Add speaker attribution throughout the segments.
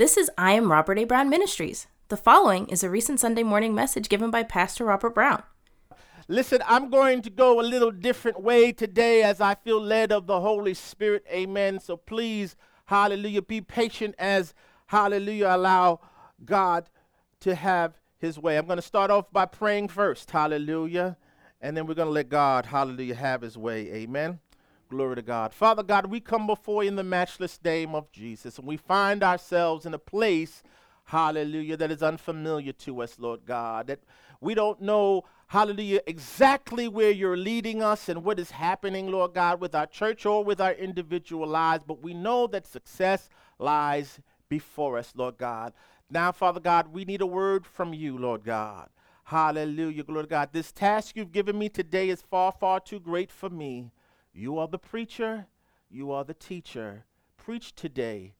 Speaker 1: This is I Am Robert A. Brown Ministries. The following is a recent Sunday morning message given by Pastor Robert Brown.
Speaker 2: Listen, I'm going to go a little different way today as I feel led of the Holy Spirit. Amen. So please, hallelujah, be patient as, hallelujah, allow God to have his way. I'm going to start off by praying first. Hallelujah. And then we're going to let God, hallelujah, have his way. Amen. Glory to God. Father God, we come before you in the matchless name of Jesus, and we find ourselves in a place, hallelujah, that is unfamiliar to us, Lord God, that we don't know, hallelujah, exactly where you're leading us and what is happening, Lord God, with our church or with our individual lives, but we know that success lies before us, Lord God. Now, Father God, we need a word from you, Lord God. Hallelujah, glory to God. This task you've given me today is far, far too great for me. You are the preacher, you are the teacher. Preach today,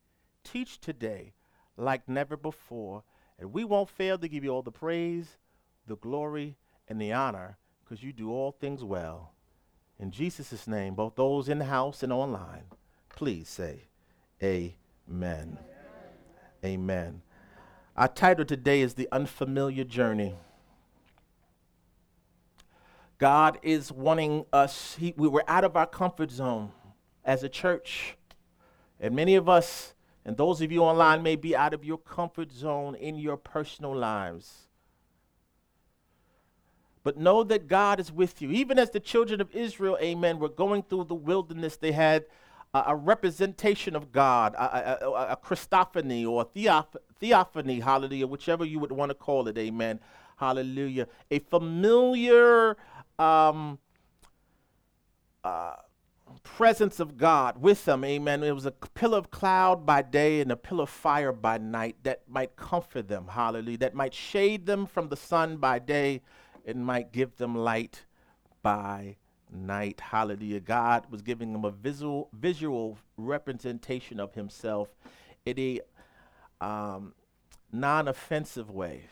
Speaker 2: teach today like never before. And we won't fail to give you all the praise, the glory, and the honor because you do all things well. In Jesus' name, both those in the house and online, please say, Amen. Amen. Amen. Our title today is The Unfamiliar Journey. God is wanting us, he, we were out of our comfort zone as a church. And many of us, and those of you online, may be out of your comfort zone in your personal lives. But know that God is with you. Even as the children of Israel, amen, were going through the wilderness, they had a, a representation of God, a, a, a Christophany or theoph- theophany, hallelujah, whichever you would want to call it, amen, hallelujah. A familiar um, uh, presence of God with them, amen. It was a pillar of cloud by day and a pillar of fire by night that might comfort them, hallelujah, that might shade them from the sun by day and might give them light by night, hallelujah. God was giving them a visual, visual representation of himself in a um, non offensive way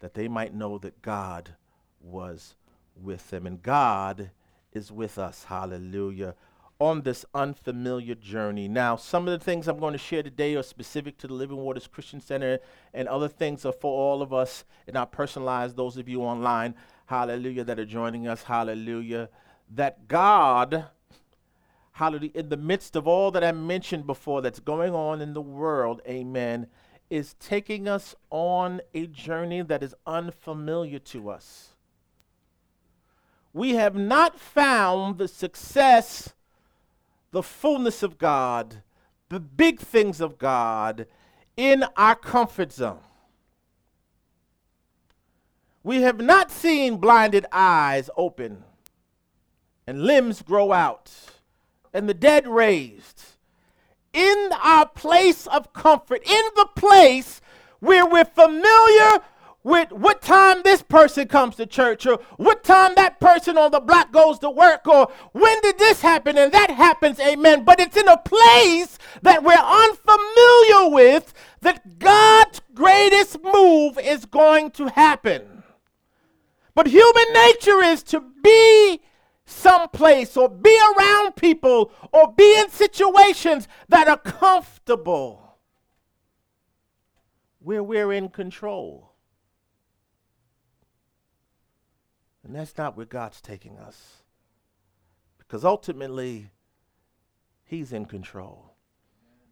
Speaker 2: that they might know that God was with them. And God is with us, hallelujah, on this unfamiliar journey. Now, some of the things I'm going to share today are specific to the Living Waters Christian Center, and other things are for all of us and not personalized, those of you online, hallelujah, that are joining us, hallelujah. That God, hallelujah, in the midst of all that I mentioned before that's going on in the world, amen, is taking us on a journey that is unfamiliar to us we have not found the success, the fullness of God, the big things of God in our comfort zone. We have not seen blinded eyes open and limbs grow out and the dead raised. In our place of comfort, in the place where we're familiar with what time this person comes to church or what time that person on the block goes to work or when did this happen and that happens amen. But it's in a place that we're unfamiliar with that god's greatest move is going to happen. But human nature is to be someplace or be around people or be in situations that are comfortable where we're in control And that's not where God's taking us. Because ultimately, He's in control.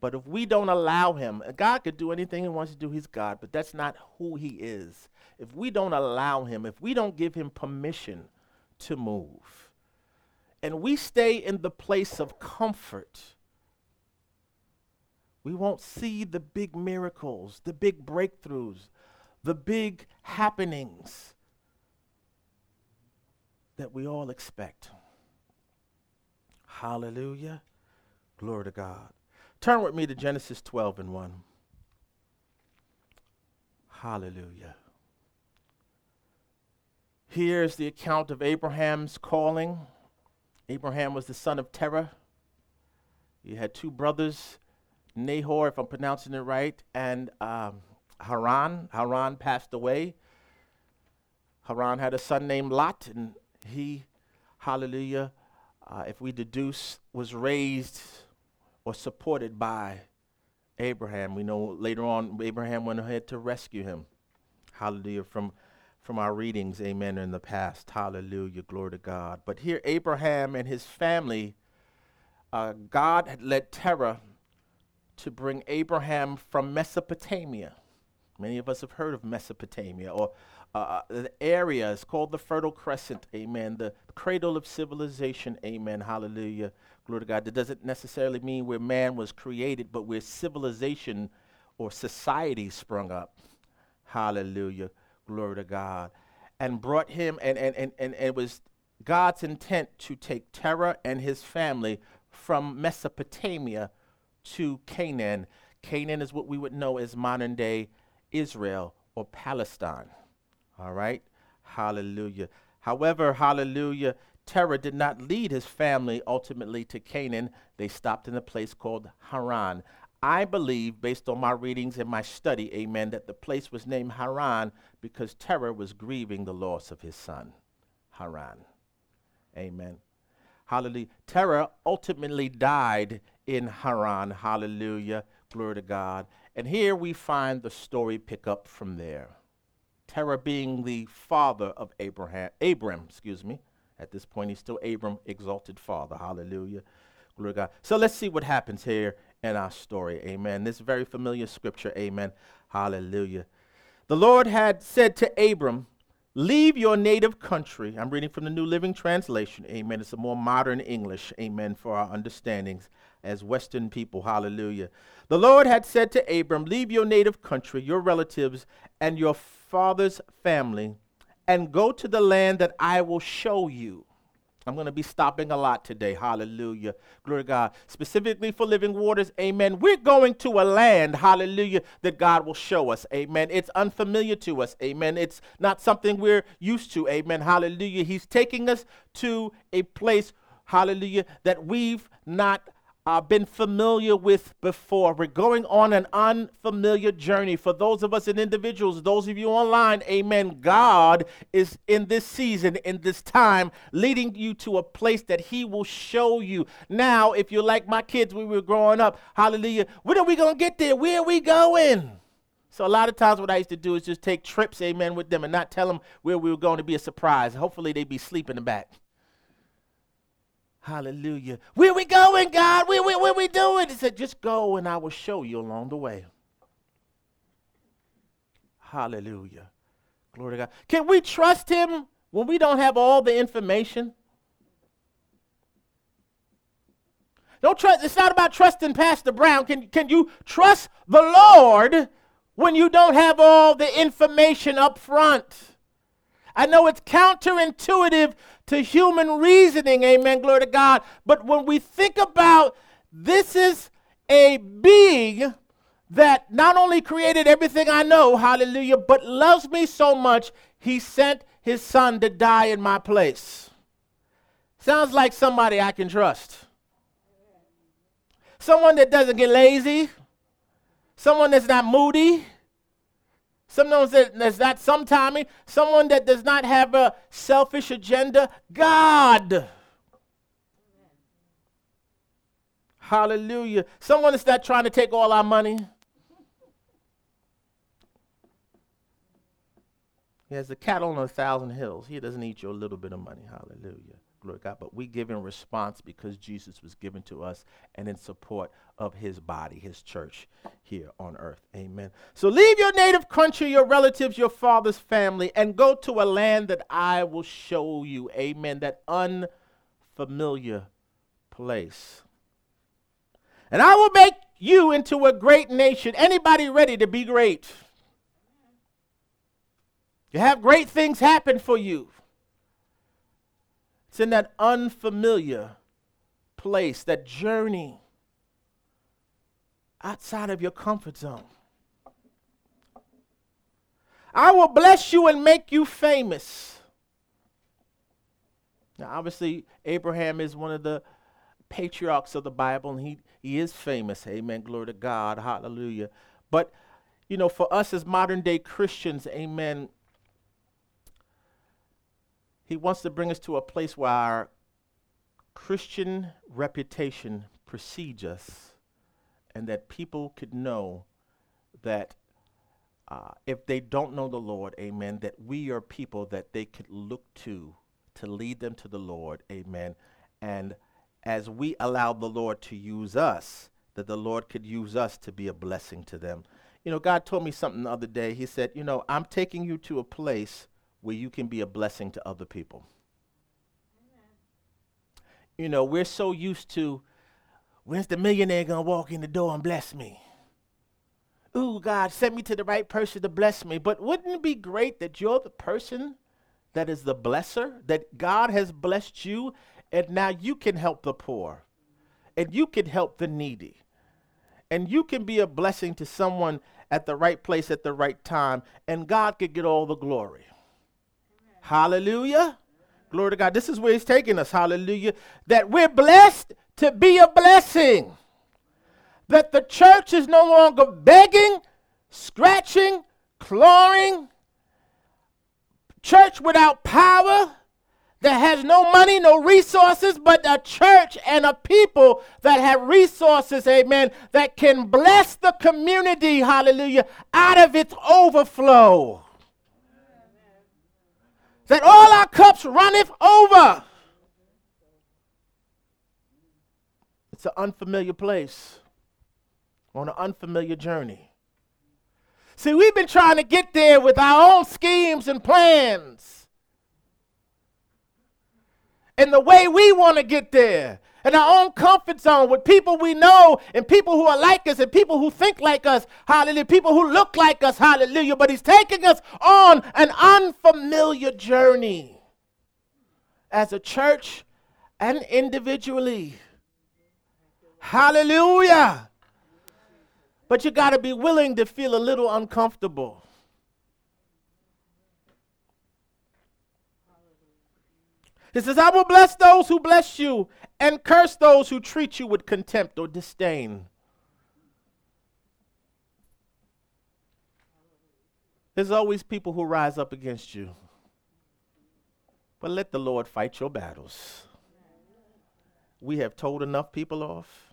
Speaker 2: But if we don't allow Him, God could do anything He wants to do, He's God, but that's not who He is. If we don't allow Him, if we don't give Him permission to move, and we stay in the place of comfort, we won't see the big miracles, the big breakthroughs, the big happenings that we all expect. Hallelujah. Glory to God. Turn with me to Genesis 12 and 1. Hallelujah. Here's the account of Abraham's calling. Abraham was the son of Terah. He had two brothers, Nahor, if I'm pronouncing it right, and um, Haran. Haran passed away. Haran had a son named Lot, and he, hallelujah, uh, if we deduce, was raised or supported by Abraham. We know later on Abraham went ahead to rescue him. Hallelujah. From from our readings, amen, in the past. Hallelujah. Glory to God. But here, Abraham and his family, uh, God had led Terah to bring Abraham from Mesopotamia. Many of us have heard of Mesopotamia, or uh, uh the area is called the Fertile Crescent, amen, the cradle of civilization, amen, hallelujah, glory to God. That doesn't necessarily mean where man was created, but where civilization or society sprung up, hallelujah, glory to God, and brought him, and, and, and, and it was God's intent to take Terah and his family from Mesopotamia to Canaan. Canaan is what we would know as modern day Israel or Palestine. All right? Hallelujah. However, hallelujah, Terah did not lead his family ultimately to Canaan. They stopped in a place called Haran. I believe, based on my readings and my study, amen, that the place was named Haran because Terah was grieving the loss of his son, Haran. Amen. Hallelujah. Terah ultimately died in Haran. Hallelujah. Glory to God. And here we find the story pick up from there. Terah being the father of Abraham, Abram, excuse me. At this point, he's still Abram, exalted father. Hallelujah. Glory God. So let's see what happens here in our story. Amen. This very familiar scripture. Amen. Hallelujah. The Lord had said to Abram, Leave your native country. I'm reading from the New Living Translation. Amen. It's a more modern English. Amen. For our understandings as Western people. Hallelujah. The Lord had said to Abram, Leave your native country, your relatives, and your father's family, and go to the land that I will show you. I'm going to be stopping a lot today. Hallelujah. Glory to God. Specifically for living waters. Amen. We're going to a land, hallelujah, that God will show us. Amen. It's unfamiliar to us. Amen. It's not something we're used to. Amen. Hallelujah. He's taking us to a place, hallelujah, that we've not uh, been familiar with before. We're going on an unfamiliar journey. For those of us and individuals, those of you online, amen. God is in this season, in this time, leading you to a place that He will show you. Now, if you're like my kids, we were growing up, hallelujah, when are we going to get there? Where are we going? So a lot of times what I used to do is just take trips, amen, with them and not tell them where we were going to be a surprise. Hopefully they'd be sleeping in the back. Hallelujah. Where we going, God? Where, where, where we doing? He said, just go and I will show you along the way. Hallelujah. Glory to God. Can we trust him when we don't have all the information? Don't trust. It's not about trusting Pastor Brown. Can, can you trust the Lord when you don't have all the information up front? I know it's counterintuitive to human reasoning, amen, glory to God. But when we think about this is a being that not only created everything I know, hallelujah, but loves me so much, he sent his son to die in my place. Sounds like somebody I can trust. Someone that doesn't get lazy, someone that's not moody, someone that's not sometimey, someone that does not have a selfish agenda. God. Hallelujah. Someone that's not trying to take all our money. He has the cattle on a thousand hills. He doesn't eat your little bit of money. Hallelujah. Glory to God. But we give in response because Jesus was given to us and in support of his body, his church here on earth. Amen. So leave your native country, your relatives, your father's family, and go to a land that I will show you. Amen. That unfamiliar place. And I will make you into a great nation. Anybody ready to be great? You have great things happen for you. It's in that unfamiliar place, that journey outside of your comfort zone. I will bless you and make you famous. Now, obviously, Abraham is one of the patriarchs of the Bible, and he, he is famous. Amen. Glory to God. Hallelujah. But, you know, for us as modern day Christians, amen, he wants to bring us to a place where our Christian reputation precedes us and that people could know that uh, if they don't know the Lord, amen, that we are people that they could look to to lead them to the Lord, amen. And as we allow the Lord to use us, that the Lord could use us to be a blessing to them. You know, God told me something the other day. He said, You know, I'm taking you to a place where you can be a blessing to other people. Amen. You know, we're so used to when's the millionaire gonna walk in the door and bless me? Ooh, God, send me to the right person to bless me. But wouldn't it be great that you're the person that is the blesser, that God has blessed you, and now you can help the poor, and you can help the needy, and you can be a blessing to someone at the right place at the right time, and God could get all the glory. Amen. Hallelujah. Glory to God. This is where He's taking us. Hallelujah. That we're blessed to be a blessing. That the church is no longer begging, scratching, clawing. Church without power that has no money, no resources, but a church and a people that have resources, amen, that can bless the community, hallelujah, out of its overflow. That all our cups runneth over. It's an unfamiliar place on an unfamiliar journey. See, we've been trying to get there with our own schemes and plans and the way we want to get there in our own comfort zone with people we know and people who are like us and people who think like us, hallelujah, people who look like us, hallelujah. But He's taking us on an unfamiliar journey as a church and individually. Hallelujah. But you got to be willing to feel a little uncomfortable. He says, I will bless those who bless you and curse those who treat you with contempt or disdain. There's always people who rise up against you. But let the Lord fight your battles. We have told enough people off.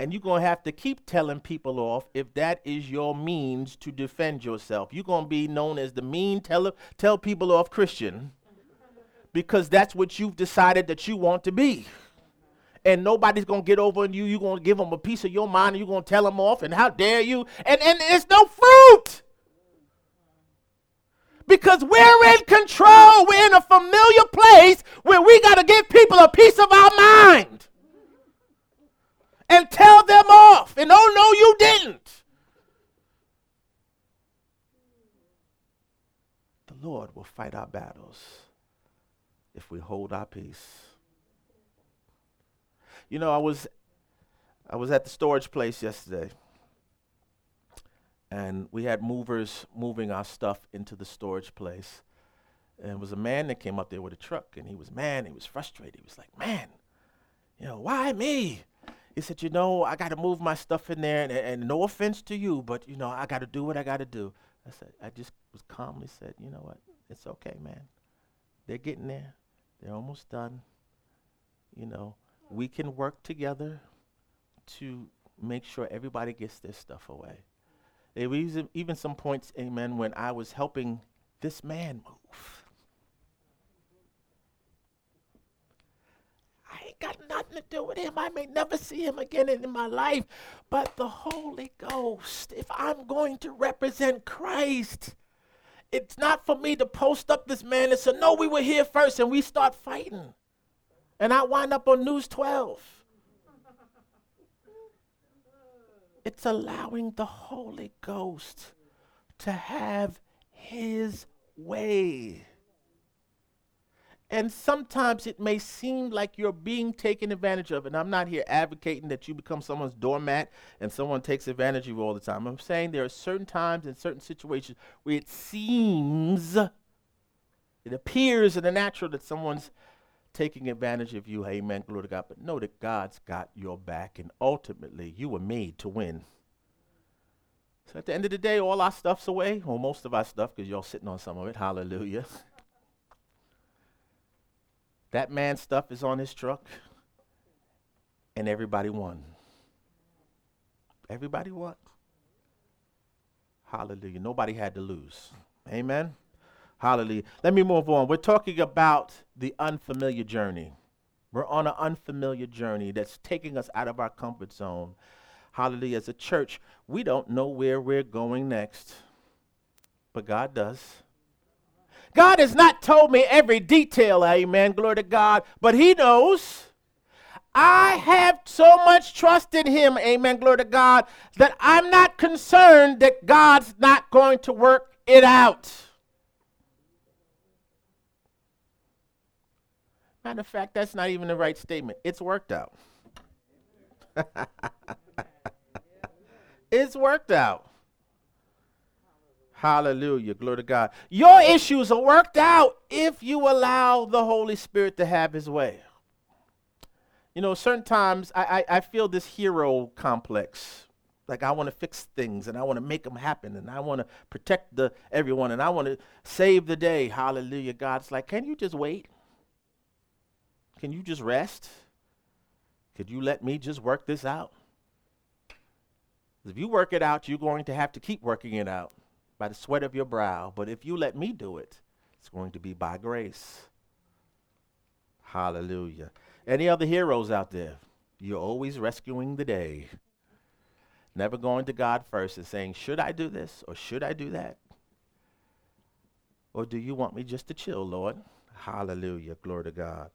Speaker 2: And you're going to have to keep telling people off if that is your means to defend yourself. You're going to be known as the mean tell, tell people off Christian because that's what you've decided that you want to be. And nobody's gonna get over on you. You're gonna give them a piece of your mind and you're gonna tell them off, and how dare you? And and it's no fruit. Because we're in control. We're in a familiar place where we gotta give people a piece of our mind. And tell them off. And oh no, you didn't. The Lord will fight our battles if we hold our peace. You know, I was I was at the storage place yesterday. And we had movers moving our stuff into the storage place. And it was a man that came up there with a truck and he was mad, he was frustrated. He was like, "Man, you know, why me?" He said, "You know, I got to move my stuff in there and, and no offense to you, but you know, I got to do what I got to do." I said, I just was calmly said, "You know what? It's okay, man. They're getting there. They're almost done. You know, we can work together to make sure everybody gets their stuff away. There even some points, amen, when I was helping this man move. I ain't got nothing to do with him. I may never see him again in my life. But the Holy Ghost, if I'm going to represent Christ, it's not for me to post up this man and say, no, we were here first, and we start fighting. And I wind up on News 12. It's allowing the Holy Ghost to have his way. And sometimes it may seem like you're being taken advantage of. And I'm not here advocating that you become someone's doormat and someone takes advantage of you all the time. I'm saying there are certain times and certain situations where it seems, it appears in the natural that someone's taking advantage of you. Amen. Glory to God. But know that God's got your back. And ultimately, you were made to win. So at the end of the day, all our stuff's away, or most of our stuff, because y'all sitting on some of it. Hallelujah. That man's stuff is on his truck, and everybody won. Everybody won. Hallelujah. Nobody had to lose. Amen. Hallelujah. Let me move on. We're talking about the unfamiliar journey. We're on an unfamiliar journey that's taking us out of our comfort zone. Hallelujah. As a church, we don't know where we're going next, but God does. God has not told me every detail, amen, glory to God, but He knows. I have so much trust in Him, amen, glory to God, that I'm not concerned that God's not going to work it out. Matter of fact, that's not even the right statement. It's worked out. it's worked out. Hallelujah. Glory to God. Your issues are worked out if you allow the Holy Spirit to have his way. You know, certain times I, I, I feel this hero complex. Like I want to fix things and I want to make them happen and I want to protect the everyone and I want to save the day. Hallelujah. God's like, can you just wait? Can you just rest? Could you let me just work this out? If you work it out, you're going to have to keep working it out by the sweat of your brow. But if you let me do it, it's going to be by grace. Hallelujah. Any other heroes out there? You're always rescuing the day. Never going to God first and saying, Should I do this or should I do that? Or do you want me just to chill, Lord? Hallelujah. Glory to God.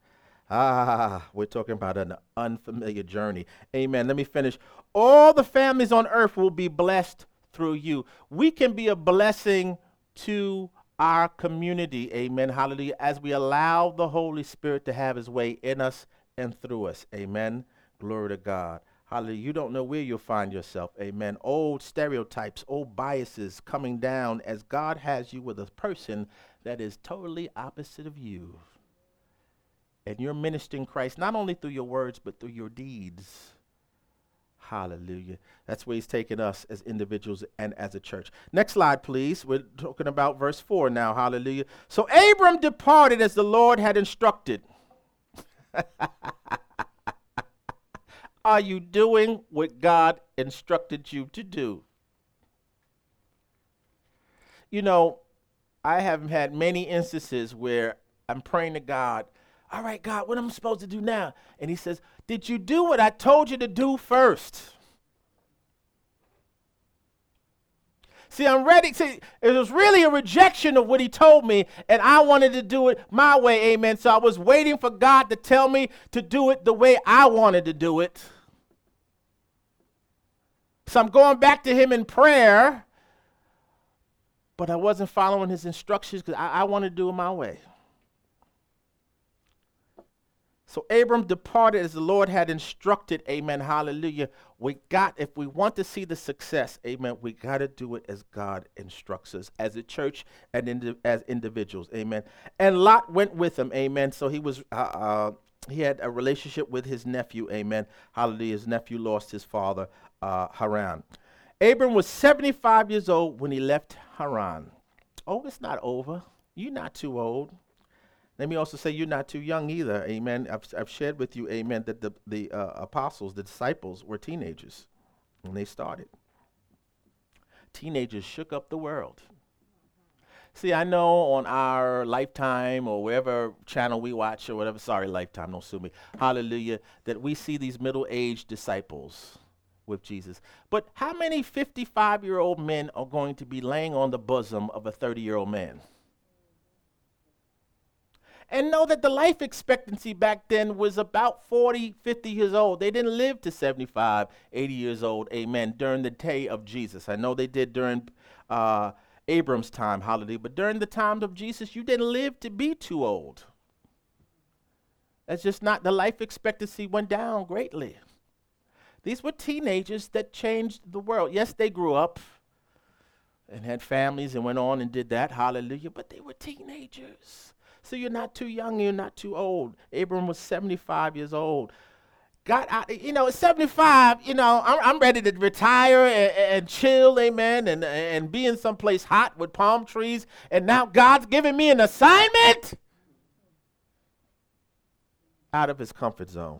Speaker 2: Ah, we're talking about an unfamiliar journey. Amen. Let me finish. All the families on earth will be blessed through you. We can be a blessing to our community. Amen. Hallelujah. As we allow the Holy Spirit to have his way in us and through us. Amen. Glory to God. Hallelujah. You don't know where you'll find yourself. Amen. Old stereotypes, old biases coming down as God has you with a person that is totally opposite of you. And you're ministering Christ not only through your words, but through your deeds. Hallelujah. That's where he's taken us as individuals and as a church. Next slide, please. We're talking about verse 4 now. Hallelujah. So Abram departed as the Lord had instructed. Are you doing what God instructed you to do? You know, I have had many instances where I'm praying to God, all right, God, what am I supposed to do now? And he says, Did you do what I told you to do first? See, I'm ready. See, it was really a rejection of what he told me, and I wanted to do it my way, amen. So I was waiting for God to tell me to do it the way I wanted to do it. So I'm going back to him in prayer, but I wasn't following his instructions because I, I wanted to do it my way. So Abram departed as the Lord had instructed. Amen. Hallelujah. We got, if we want to see the success, amen, we got to do it as God instructs us, as a church and indi- as individuals. Amen. And Lot went with him. Amen. So he was, uh, uh, he had a relationship with his nephew. Amen. Hallelujah. His nephew lost his father, uh, Haran. Abram was 75 years old when he left Haran. Oh, it's not over. You're not too old. Let me also say you're not too young either. Amen. I've, I've shared with you, amen, that the, the uh, apostles, the disciples, were teenagers when they started. Teenagers shook up the world. See, I know on our Lifetime or wherever channel we watch or whatever, sorry, Lifetime, don't sue me, hallelujah, that we see these middle aged disciples with Jesus. But how many 55 year old men are going to be laying on the bosom of a 30 year old man? And know that the life expectancy back then was about 40, 50 years old. They didn't live to 75, 80 years old, amen, during the day of Jesus. I know they did during uh, Abram's time, holiday, but during the times of Jesus, you didn't live to be too old. That's just not, the life expectancy went down greatly. These were teenagers that changed the world. Yes, they grew up and had families and went on and did that, hallelujah, but they were teenagers. So you're not too young, you're not too old. Abram was 75 years old. God, I, you know, 75, you know, I'm, I'm ready to retire and, and, chill, amen, and, and be in some place hot with palm trees. And now God's giving me an assignment out of his comfort zone.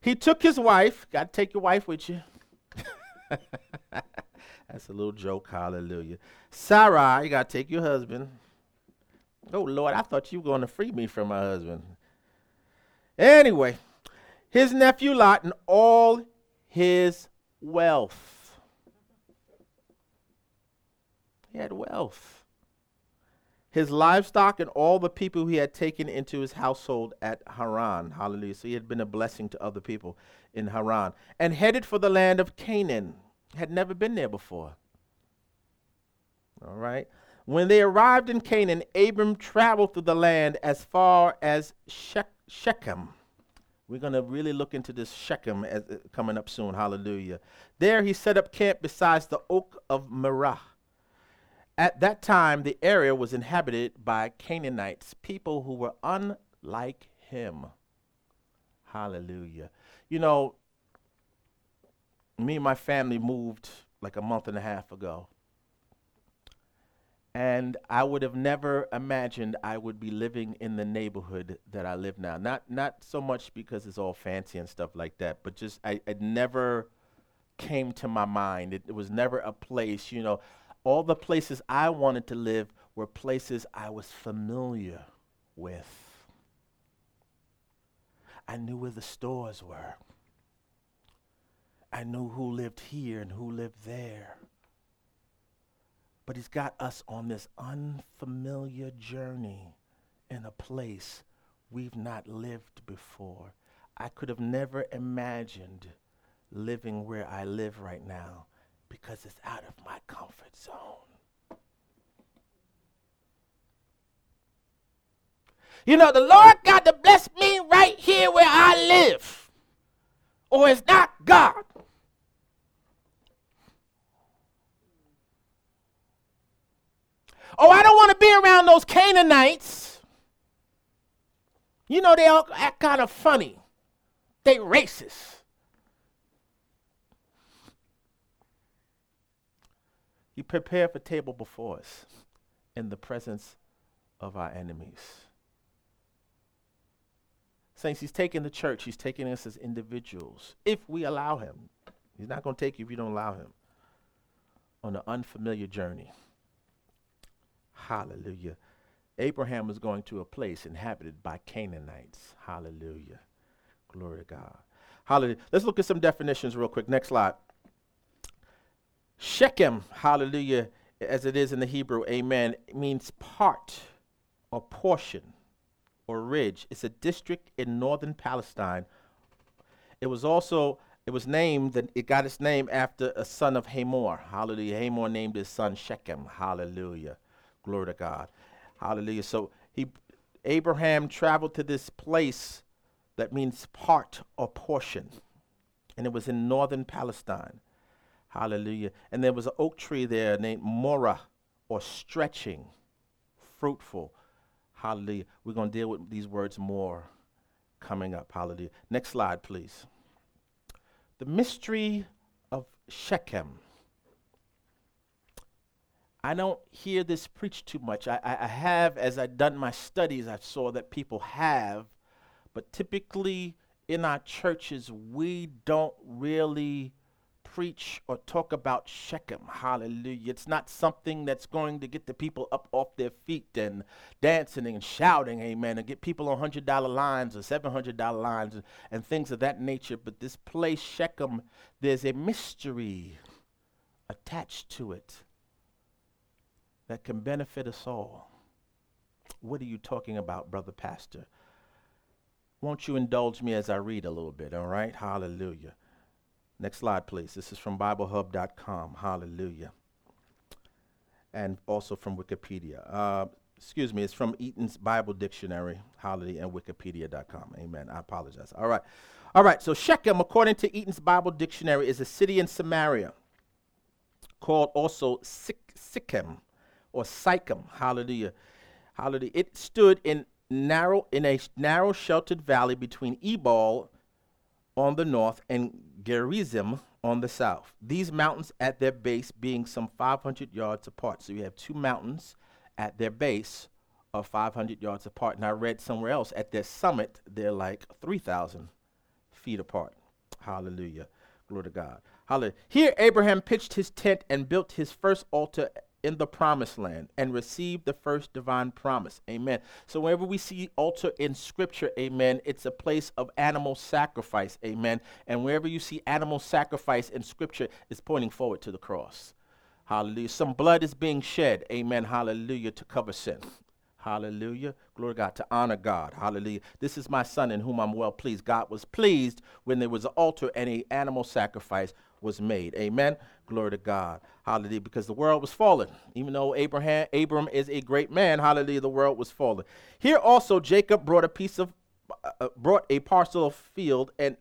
Speaker 2: He took his wife, got to take your wife with you. That's a little joke, hallelujah. Sarah, you got to take your husband. Oh, Lord, I thought you were going to free me from my husband. Anyway, his nephew Lot and all his wealth. He had wealth. His livestock and all the people he had taken into his household at Haran. Hallelujah. So he had been a blessing to other people in Haran. And headed for the land of Canaan. Had never been there before. All right. When they arrived in Canaan, Abram traveled through the land as far as Shechem. We're going to really look into this Shechem as, uh, coming up soon. Hallelujah. There he set up camp beside the oak of Moreh. At that time, the area was inhabited by Canaanites, people who were unlike him. Hallelujah. You know, me and my family moved like a month and a half ago. And I would have never imagined I would be living in the neighborhood that I live now. Not not so much because it's all fancy and stuff like that, but just I it never came to my mind. It, it was never a place, you know. All the places I wanted to live were places I was familiar with. I knew where the stores were. I knew who lived here and who lived there. But he's got us on this unfamiliar journey in a place we've not lived before. I could have never imagined living where I live right now because it's out of my comfort zone. You know, the Lord got to bless me right here where I live, or it's not God. Oh, I don't want to be around those Canaanites. You know, they all act kind of funny. They racist. You prepare for table before us in the presence of our enemies. Saints, he's taking the church, he's taking us as individuals, if we allow him. He's not going to take you if you don't allow him on an unfamiliar journey. Hallelujah. Abraham was going to a place inhabited by Canaanites. Hallelujah. Glory to God. Hallelujah. Let's look at some definitions real quick. Next slide. Shechem, hallelujah, as it is in the Hebrew, amen, means part or portion or ridge. It's a district in northern Palestine. It was also it was named that it got its name after a son of Hamor. Hallelujah. Hamor named his son Shechem. Hallelujah. Glory to God. Hallelujah. So he Abraham traveled to this place that means part or portion. And it was in northern Palestine. Hallelujah. And there was an oak tree there named Moreh or stretching, fruitful. Hallelujah. We're going to deal with these words more coming up. Hallelujah. Next slide, please. The mystery of Shechem. I don't hear this preached too much. I, I, have, as I've done my studies, I saw that people have, but typically in our churches, we don't really preach or talk about Shechem. Hallelujah. It's not something that's going to get the people up off their feet and dancing and shouting, amen, and get people on $100 lines or $700 lines and, and things of that nature. But this place, Shechem, there's a mystery attached to it that can benefit us all. What are you talking about, brother pastor? Won't you indulge me as I read a little bit, all right? Hallelujah. Next slide, please. This is from BibleHub.com. Hallelujah. And also from Wikipedia. Uh, excuse me, it's from Easton's Bible Dictionary, Hallelujah, and Wikipedia.com. Amen. I apologize. All right. All right. So Shechem, according to Easton's Bible Dictionary, is a city in Samaria called also Sichem or Sychem. Hallelujah. Hallelujah. It stood in narrow in a narrow sheltered valley between Ebal on the north and Gerizim on the south. These mountains at their base being some 500 yards apart. So you have two mountains at their base are 500 yards apart. And I read somewhere else at their summit they're like 3,000 feet apart. Hallelujah. Glory to God. Hallelujah. Here, Abraham pitched his tent and built his first altar in the promised land and received the first divine promise. Amen. So, whenever we see altar in scripture, amen, it's a place of animal sacrifice. Amen. And wherever you see animal sacrifice in scripture, it's pointing forward to the cross. Hallelujah. Some blood is being shed. Amen. Hallelujah. To cover sin. Hallelujah. Glory to God. To honor God. Hallelujah. This is my son in whom I'm well pleased. God was pleased when there was an altar and an animal sacrifice was made. Amen. Glory to God. Hallelujah. Because the world was fallen. Even though Abraham Abram is a great man, hallelujah, the world was fallen. Here also Jacob brought a piece of uh, uh brought a parcel of field and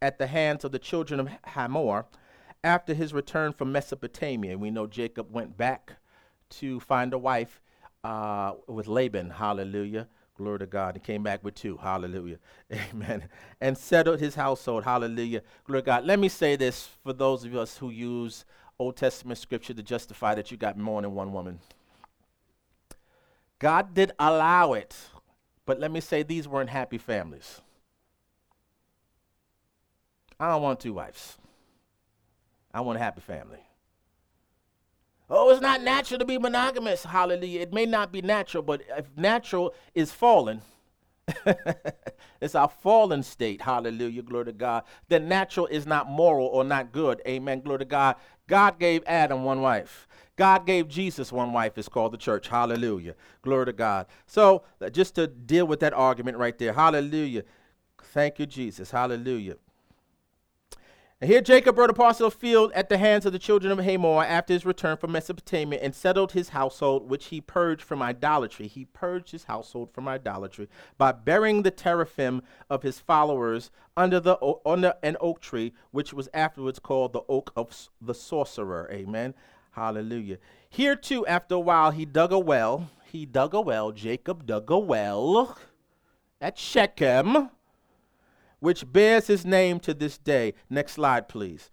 Speaker 2: at the hands of the children of Hamor after his return from Mesopotamia. We know Jacob went back to find a wife uh, with Laban, hallelujah. Glory to God. He came back with two. Hallelujah. Amen. And settled his household. Hallelujah. Glory to God. Let me say this for those of us who use Old Testament scripture to justify that you got more than one woman. God did allow it, but let me say these weren't happy families. I don't want two wives. I want a happy family. Oh, it's not natural to be monogamous. Hallelujah. It may not be natural, but if natural is fallen, it's our fallen state. Hallelujah. Glory to God. Then natural is not moral or not good. Amen. Glory to God. God gave Adam one wife. God gave Jesus one wife. It's called the church. Hallelujah. Glory to God. So, uh, just to deal with that argument right there. Hallelujah. Thank you, Jesus. Hallelujah. And here Jacob brought a parcel of field at the hands of the children of Hamor after his return from Mesopotamia and settled his household, which he purged from idolatry. He purged his household from idolatry by burying the teraphim of his followers under, the, under an oak tree, which was afterwards called the oak of the sorcerer. Amen. Hallelujah. Here too, after a while, he dug a well. He dug a well. Jacob dug a well at Shechem which bears his name to this day. Next slide, please.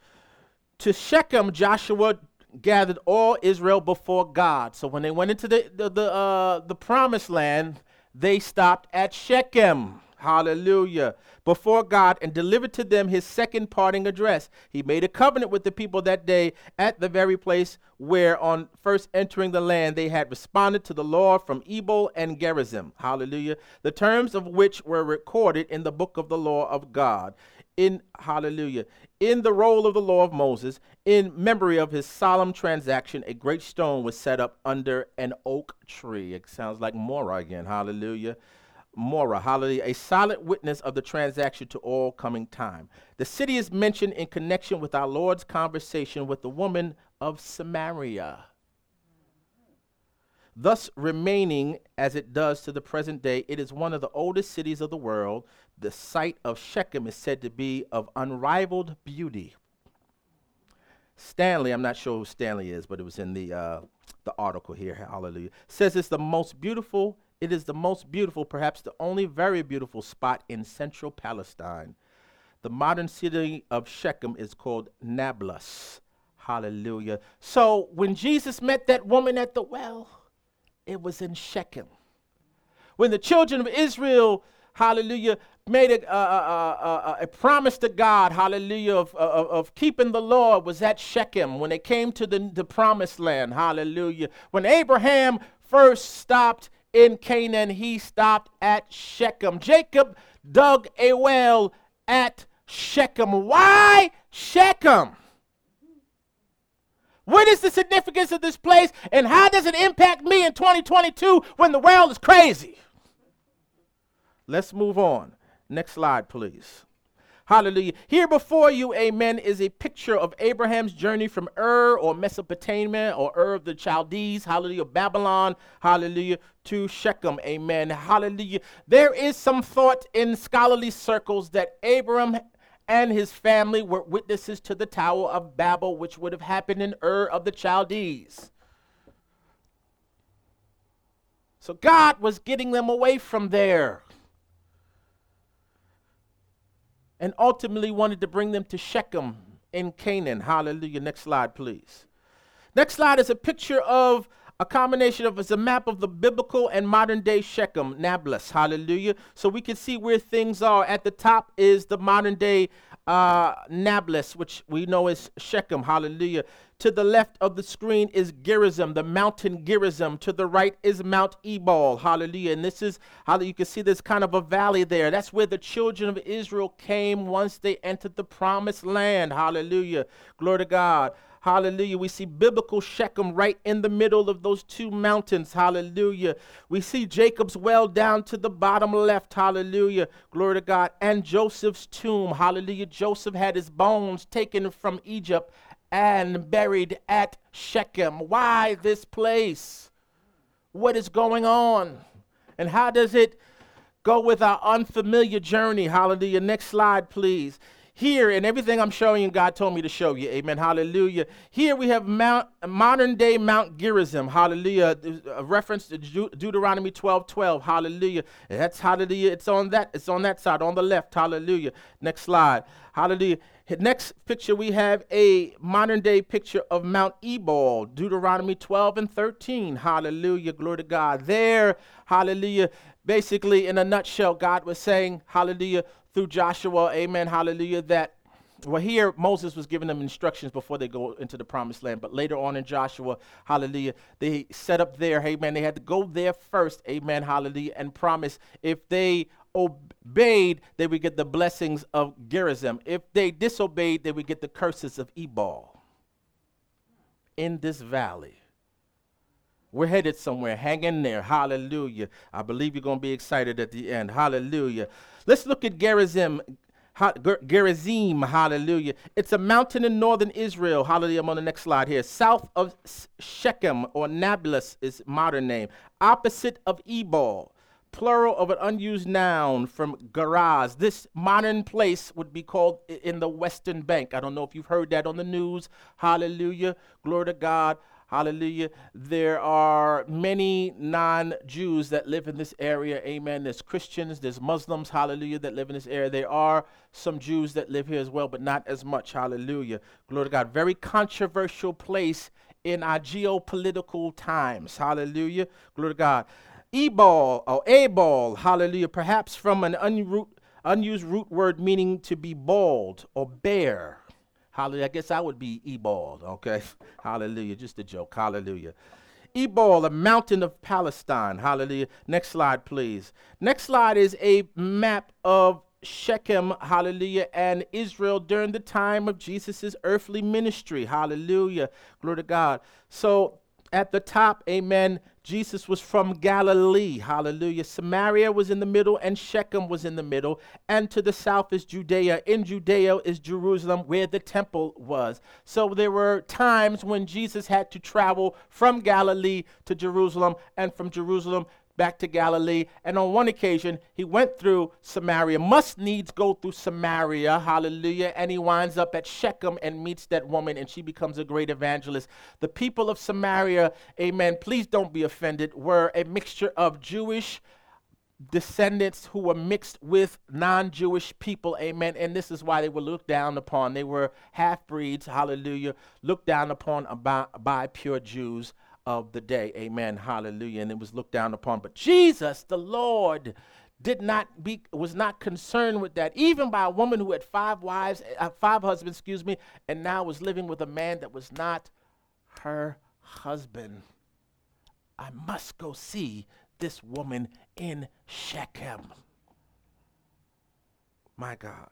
Speaker 2: To Shechem, Joshua gathered all Israel before God. So when they went into the the the, uh, the promised land, they stopped at Shechem. Hallelujah. Before God and delivered to them his second parting address. He made a covenant with the people that day at the very place where, on first entering the land, they had responded to the Lord from Ebal and Gerizim. Hallelujah. The terms of which were recorded in the book of the law of God. In hallelujah. In the roll of the law of Moses, in memory of his solemn transaction, a great stone was set up under an oak tree. It sounds like Moreh again. Hallelujah. Moreh, hallelujah, a solid witness of the transaction to all coming time. The city is mentioned in connection with our Lord's conversation with the woman of Samaria. Thus, remaining as it does to the present day, it is one of the oldest cities of the world. The site of Shechem is said to be of unrivaled beauty. Stanley, I'm not sure who Stanley is, but it was in the, uh, the article here, hallelujah, says it's the most beautiful it is the most beautiful, perhaps the only very beautiful spot in central Palestine. The modern city of Shechem is called Nablus. Hallelujah. So when Jesus met that woman at the well, it was in Shechem. When the children of Israel, hallelujah, made a, a, a, a promise to God, hallelujah, of, of, of, keeping the law was at Shechem when they came to the, the promised land, hallelujah. When Abraham first stopped in Canaan, he stopped at Shechem. Jacob dug a well at Shechem. Why Shechem? What is the significance of this place and how does it impact me in 2022 when the world is crazy? Let's move on. Next slide, please. Hallelujah. Here before you, amen, is a picture of Abraham's journey from Ur or Mesopotamia or Ur of the Chaldees, hallelujah, Babylon, hallelujah, to Shechem, amen, hallelujah. There is some thought in scholarly circles that Abram and his family were witnesses to the Tower of Babel, which would have happened in Ur of the Chaldees. So God was getting them away from there and ultimately wanted to bring them to Shechem in Canaan. Hallelujah. Next slide, please. Next slide is a picture of a combination of it's a map of the biblical and modern day Shechem, Nablus, hallelujah. So we can see where things are. At the top is the modern day uh, Nablus, which we know is Shechem, hallelujah. To the left of the screen is Gerizim, the mountain Gerizim. To the right is Mount Ebal, hallelujah. And this is how you can see there's kind of a valley there. That's where the children of Israel came once they entered the promised land, hallelujah. Glory to God. Hallelujah. We see biblical Shechem right in the middle of those two mountains. Hallelujah. We see Jacob's well down to the bottom left. Hallelujah. Glory to God. And Joseph's tomb. Hallelujah. Joseph had his bones taken from Egypt and buried at Shechem. Why this place? What is going on? And how does it go with our unfamiliar journey? Hallelujah. Next slide, please. Here, and everything I'm showing you, God told me to show you. Amen. Hallelujah. Here we have Mount, modern day Mount Gerizim. Hallelujah. A reference to Deuteronomy 12 12. Hallelujah. That's hallelujah. It's on that. It's on that side, on the left. Hallelujah. Next slide. Hallelujah. Next picture, we have a modern day picture of Mount Ebal, Deuteronomy 12 and 13. Hallelujah. Glory to God. There, hallelujah. Basically, in a nutshell, God was saying, hallelujah, through Joshua, amen, hallelujah, that well, here Moses was giving them instructions before they go into the promised land, but later on in Joshua, hallelujah, they set up there, amen. They had to go there first, amen, hallelujah, and promise if they obeyed, they would get the blessings of Gerizim. If they disobeyed, they would get the curses of Ebal in this valley. We're headed somewhere. Hang in there. Hallelujah. I believe you're going to be excited at the end. Hallelujah. Let's look at Gerizim. Gerizim, hallelujah. It's a mountain in northern Israel. Hallelujah. I'm on the next slide here. South of Shechem or Nablus is modern name. Opposite of Ebal. Plural of an unused noun from Geraz. This modern place would be called in the Western Bank. I don't know if you've heard that on the news. Hallelujah. Glory to God. Hallelujah. There are many non Jews that live in this area. Amen. There's Christians, there's Muslims, hallelujah, that live in this area. There are some Jews that live here as well, but not as much. Hallelujah. Glory to God. Very controversial place in our geopolitical times. Hallelujah. Glory to God. Ebal or Abal, hallelujah, perhaps from an unroot, unused root word meaning to be bald or bare. Hallelujah. I guess I would be Ebal, okay? Hallelujah. Just a joke. Hallelujah. Ebal, a mountain of Palestine. Hallelujah. Next slide, please. Next slide is a map of Shechem, hallelujah, and Israel during the time of Jesus' earthly ministry. Hallelujah. Glory to God. So at the top, amen, Jesus was from Galilee. Hallelujah. Samaria was in the middle and Shechem was in the middle. And to the south is Judea. In Judea is Jerusalem, where the temple was. So there were times when Jesus had to travel from Galilee to Jerusalem and from Jerusalem back to Galilee. And on one occasion, he went through Samaria, must needs go through Samaria, hallelujah. And he winds up at Shechem and meets that woman, and she becomes a great evangelist. The people of Samaria, amen, please don't be offended, were a mixture of Jewish descendants who were mixed with non Jewish people, amen. And this is why they were looked down upon. They were half breeds, hallelujah, looked down upon by, by pure Jews of the day. Amen. Hallelujah. And it was looked down upon. But Jesus, the Lord, did not be was not concerned with that even by a woman who had five wives uh, five husbands excuse me and now was living with a man that was not her husband i must go see this woman in shechem my god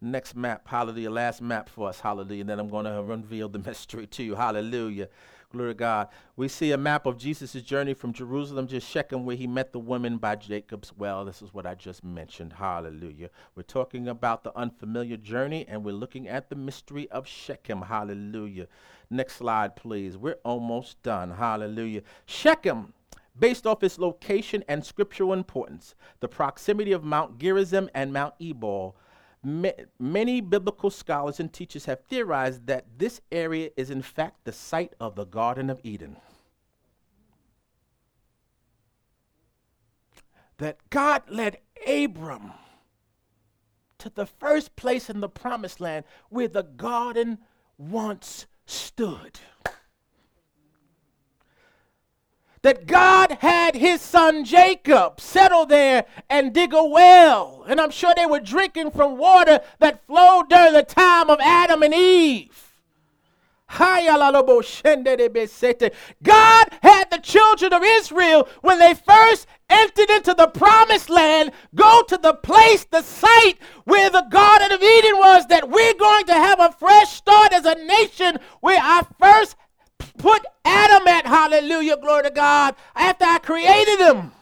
Speaker 2: next map hallelujah last map for us hallelujah and then i'm going to reveal the mystery to you hallelujah Glory to God. We see a map of Jesus' journey from Jerusalem to Shechem, where he met the woman by Jacob's well. This is what I just mentioned. Hallelujah. We're talking about the unfamiliar journey, and we're looking at the mystery of Shechem. Hallelujah. Next slide, please. We're almost done. Hallelujah. Shechem based off its location and scriptural importance, the proximity of Mount Gerizim and Mount Ebal, many biblical scholars and teachers have theorized that this area is, in fact, the site of the Garden of Eden. That God led Abram to the first place in the promised land where the garden once stood. That God had his son Jacob settle there and dig a well. And I'm sure they were drinking from water that flowed during the time of Adam and Eve. God had the children of Israel when they first entered into the promised land go to the place, the site where the Garden of Eden was, that we're going to have a fresh start as a nation where I first put Adam at. Hallelujah, glory to God, after I created him.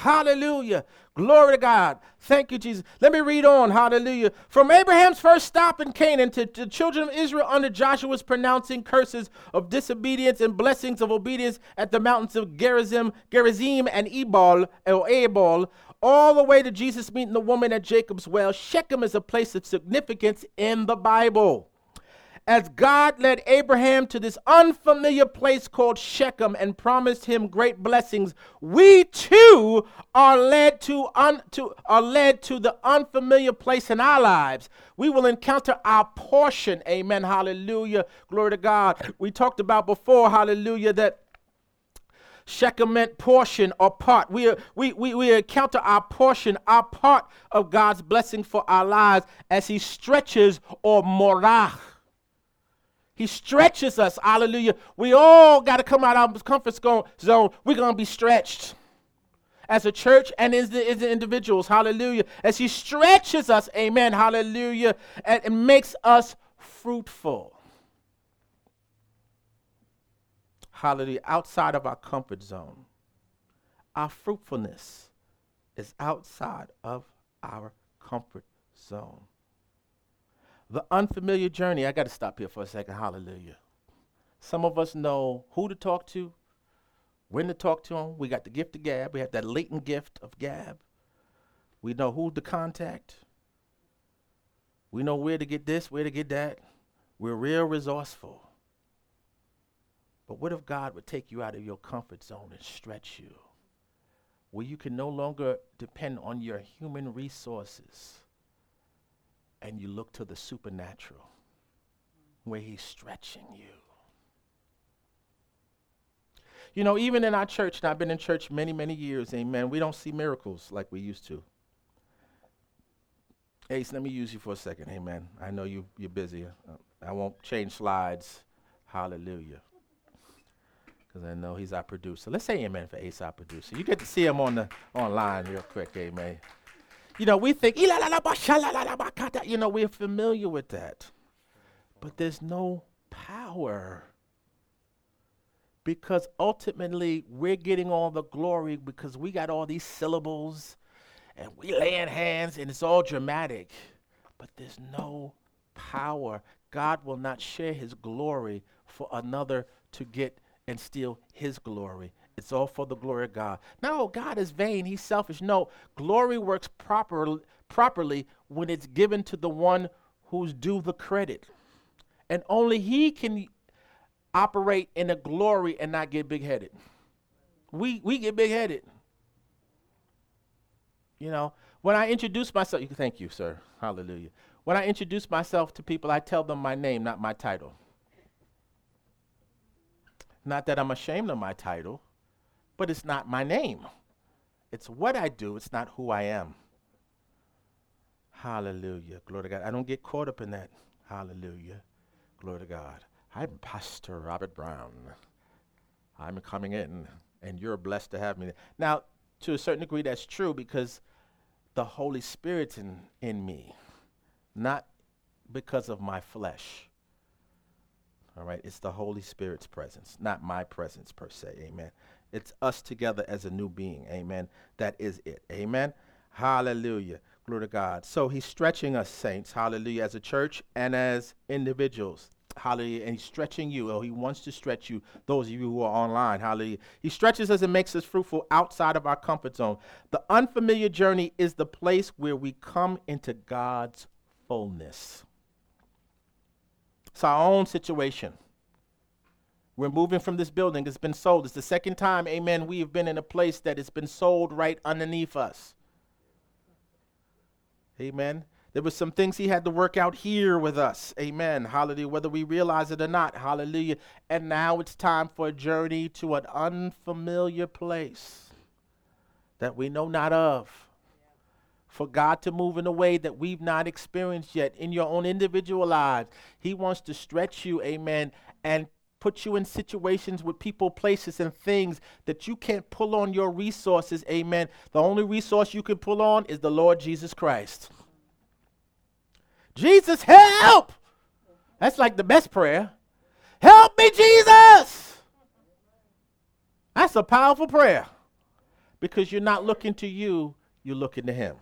Speaker 2: Hallelujah. Glory to God. Thank you, Jesus. Let me read on. Hallelujah. From Abraham's first stop in Canaan to the children of Israel under Joshua's pronouncing curses of disobedience and blessings of obedience at the mountains of Gerizim, Gerizim and Ebal, Ebal, all the way to Jesus meeting the woman at Jacob's well. Shechem is a place of significance in the Bible as God led Abraham to this unfamiliar place called Shechem and promised him great blessings, we too are led to, un, to, are led to the unfamiliar place in our lives. We will encounter our portion. Amen. Hallelujah. Glory to God. We talked about before, hallelujah, that Shechem meant portion or part. We, we, we, we encounter our portion, our part of God's blessing for our lives as He stretches or Moreh he stretches us. Hallelujah. We all got to come out of our comfort zone. We're going to be stretched as a church and as the, as individuals. Hallelujah. As He stretches us. Amen. Hallelujah. And it makes us fruitful. Hallelujah. Outside of our comfort zone. Our fruitfulness is outside of our comfort zone. The unfamiliar journey. I got to stop here for a second. Hallelujah. Some of us know who to talk to, when to talk to them. We got the gift of gab. We have that latent gift of gab. We know who to contact. We know where to get this, where to get that. We're real resourceful. But what if God would take you out of your comfort zone and stretch you? Where you can no longer depend on your human resources and you look to the supernatural where he's stretching you. You know, even in our church, and I've been in church many, many years, amen, we don't see miracles like we used to. Ace, let me use you for a second, amen. I know you, you're busy. Uh, I won't change slides. Hallelujah. Because I know he's our producer. Let's say amen for Ace, our producer. You get to see him on the online real quick, amen. You know, we think, you know, we're familiar with that. But there's no power. Because ultimately, we're getting all the glory because we got all these syllables and we laying hands and it's all dramatic. But there's no power. God will not share his glory for another to get and steal his glory. It's all for the glory of God. No, God is vain. He's selfish. No, glory works proper, properly when it's given to the one who's due the credit. And only he can operate in a glory and not get big headed. We, we get big headed. You know, when I introduce myself, thank you, sir. Hallelujah. When I introduce myself to people, I tell them my name, not my title. Not that I'm ashamed of my title, but it's not my name. It's what I do, it's not who I am. Hallelujah. Glory to God. I don't get caught up in that. Hallelujah. Glory to God. I'm Pastor Robert Brown. I'm coming in, and you're blessed to have me. Now, to a certain degree, that's true because the Holy Spirit's in, in me, not because of my flesh. All right, it's the Holy Spirit's presence, not my presence per se. Amen. It's us together as a new being. Amen. That is it. Amen. Hallelujah. Glory to God. So he's stretching us, saints. Hallelujah. As a church and as individuals. Hallelujah. And he's stretching you. Oh, he wants to stretch you, those of you who are online. Hallelujah. He stretches us and makes us fruitful outside of our comfort zone. The unfamiliar journey is the place where we come into God's fullness. It's our own situation. We're moving from this building. It's been sold. It's the second time, amen, we have been in a place that has been sold right underneath us. Amen. There were some things he had to work out here with us. Amen. Hallelujah. Whether we realize it or not. Hallelujah. And now it's time for a journey to an unfamiliar place that we know not of. For God to move in a way that we've not experienced yet in your own individual lives. He wants to stretch you, amen, and put you in situations with people, places, and things that you can't pull on your resources, amen. The only resource you can pull on is the Lord Jesus Christ. Jesus, help! That's like the best prayer. Help me, Jesus! That's a powerful prayer because you're not looking to you, you're looking to Him.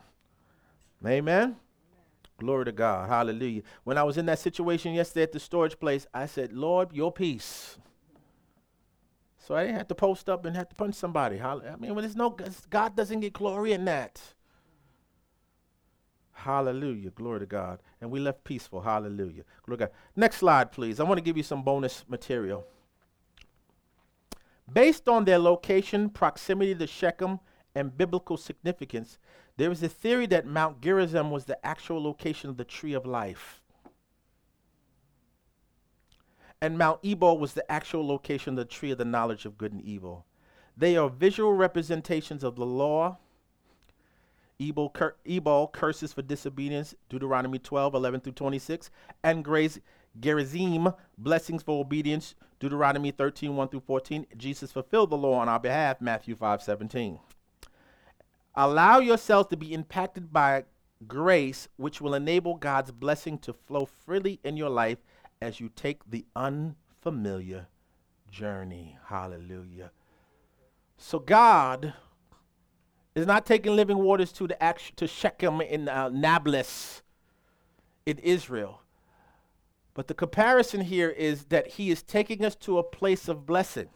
Speaker 2: Amen. Glory to God. Hallelujah. When I was in that situation yesterday at the storage place, I said, Lord, your peace. So I didn't have to post up and have to punch somebody. I mean, when there's no God doesn't get glory in that. Hallelujah. Glory to God. And we left peaceful. Hallelujah. Glory to God. Next slide, please. I want to give you some bonus material. Based on their location, proximity to Shechem, and biblical significance, there is a theory that Mount Gerizim was the actual location of the tree of life. And Mount Ebal was the actual location of the tree of the knowledge of good and evil. They are visual representations of the law. Ebal, cur- Ebal curses for disobedience, Deuteronomy 12, 11 through 26, and grace Gerizim, blessings for obedience, Deuteronomy 13, 1 through 14. Jesus fulfilled the law on our behalf, Matthew 5, 17. Allow yourselves to be impacted by grace, which will enable God's blessing to flow freely in your life as you take the unfamiliar journey. Hallelujah. So God is not taking living waters to the to Shechem in uh, Nablus in Israel. But the comparison here is that he is taking us to a place of blessing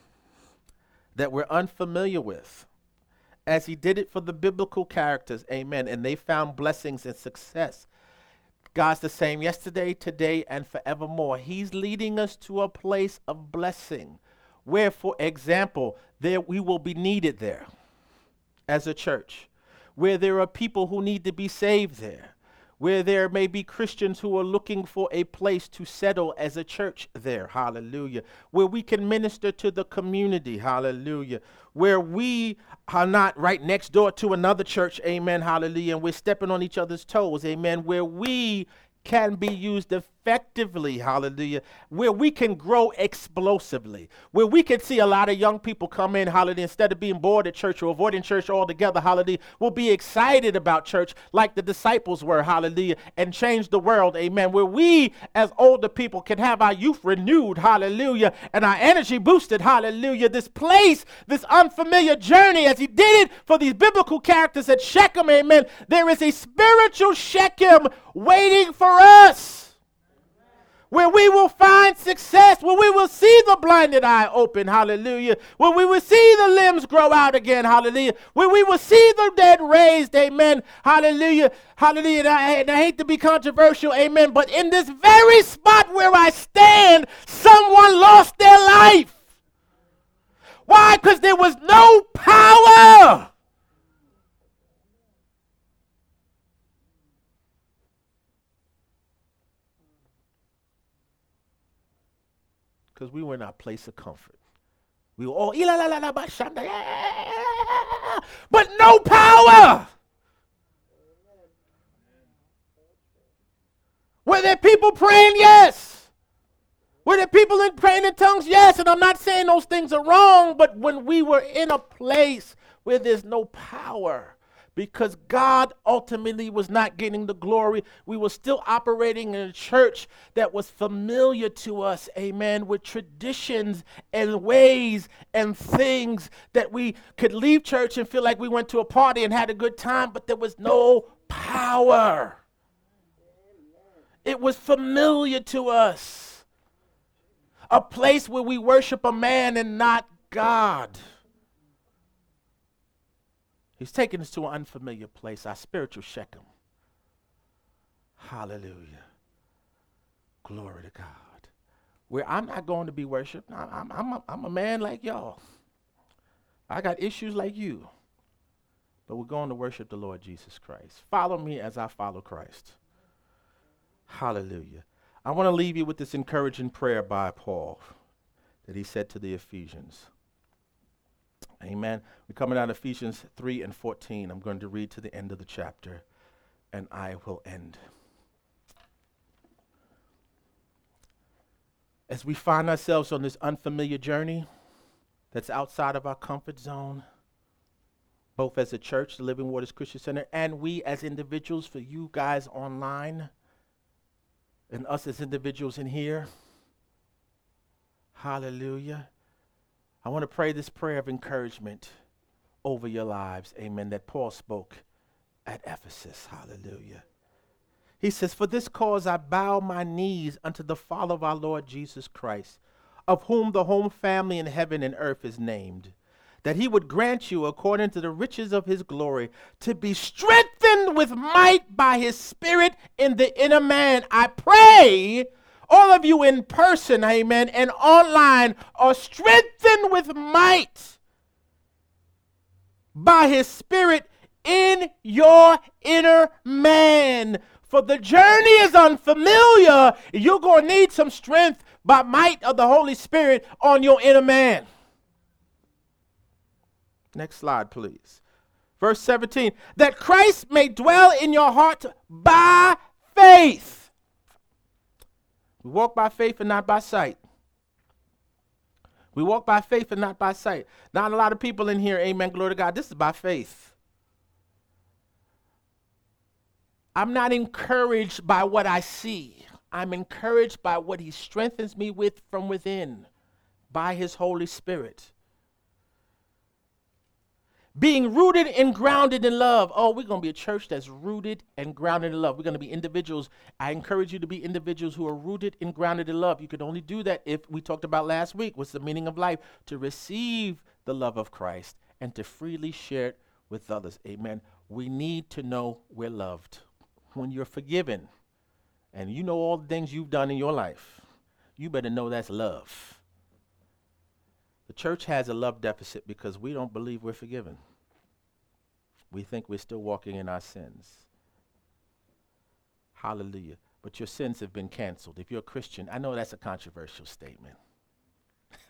Speaker 2: that we're unfamiliar with as he did it for the biblical characters. Amen. And they found blessings and success. God's the same yesterday, today, and forevermore. He's leading us to a place of blessing where, for example, there we will be needed there as a church, where there are people who need to be saved there, where there may be Christians who are looking for a place to settle as a church there, hallelujah, where we can minister to the community, hallelujah, where we are not right next door to another church, amen, hallelujah, and we're stepping on each other's toes, amen, where we can be used effectively, hallelujah, where we can grow explosively, where we can see a lot of young people come in, hallelujah, instead of being bored at church or avoiding church altogether, hallelujah, will be excited about church like the disciples were, hallelujah, and change the world, amen, where we as older people can have our youth renewed, hallelujah, and our energy boosted, hallelujah, this place, this unfamiliar journey, as he did it for these biblical characters at Shechem, amen, there is a spiritual Shechem waiting for us where we will find success, where we will see the blinded eye open, hallelujah, where we will see the limbs grow out again, hallelujah, where we will see the dead raised, amen, hallelujah, hallelujah. And I, and I hate to be controversial, amen, but in this very spot where I stand, someone lost their life. Why? Because there was no power. Because we were in our place of comfort. We were oh, all, but no power. Were there people praying? Yes. Were there people in praying in tongues? Yes. And I'm not saying those things are wrong, but when we were in a place where there's no power, because God ultimately was not getting the glory. We were still operating in a church that was familiar to us, amen, with traditions and ways and things that we could leave church and feel like we went to a party and had a good time, but there was no power. It was familiar to us. A place where we worship a man and not God. He's taking us to an unfamiliar place, our spiritual Shechem. Hallelujah. Glory to God. Where I'm not going to be worshiped. I'm, I'm, a, I'm a man like y'all. I got issues like you. But we're going to worship the Lord Jesus Christ. Follow me as I follow Christ. Hallelujah. I want to leave you with this encouraging prayer by Paul that he said to the Ephesians. Amen. We're coming out of Ephesians 3 and 14. I'm going to read to the end of the chapter, and I will end. As we find ourselves on this unfamiliar journey that's outside of our comfort zone, both as a church, the Living Waters Christian Center, and we as individuals, for you guys online, and us as individuals in here. Hallelujah. I want to pray this prayer of encouragement over your lives. Amen. That Paul spoke at Ephesus. Hallelujah. He says, For this cause I bow my knees unto the Father of our Lord Jesus Christ, of whom the whole family in heaven and earth is named that he would grant you, according to the riches of his glory, to be strengthened with might by his Spirit in the inner man. I pray all of you in person, amen, and online are strengthened with might by his Spirit in your inner man. For the journey is unfamiliar. You're going to need some strength by might of the Holy Spirit on your inner man. Next slide, please. Verse 17 that Christ may dwell in your heart by faith. We walk by faith and not by sight. We walk by faith and not by sight. Not a lot of people in here, amen, glory to God. This is by faith. I'm not encouraged by what I see. I'm encouraged by what He strengthens me with from within by His Holy Spirit being rooted and grounded in love. Oh, we're going to be a church that's rooted and grounded in love. We're going to be individuals. I encourage you to be individuals who are rooted and grounded in love. You could only do that if we talked about last week what's the meaning of life to receive the love of Christ and to freely share it with others. Amen. We need to know we're loved. When you're forgiven and you know all the things you've done in your life, you better know that's love. The church has a love deficit because we don't believe we're forgiven. We think we're still walking in our sins. Hallelujah. But your sins have been canceled. If you're a Christian, I know that's a controversial statement.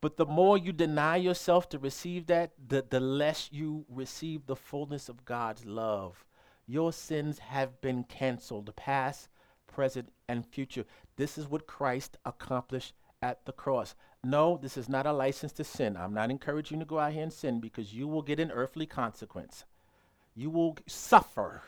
Speaker 2: but the more you deny yourself to receive that, the, the less you receive the fullness of God's love. Your sins have been canceled, past, present, and future. This is what Christ accomplished at the cross. No, this is not a license to sin. I'm not encouraging you to go out here and sin because you will get an earthly consequence. You will suffer.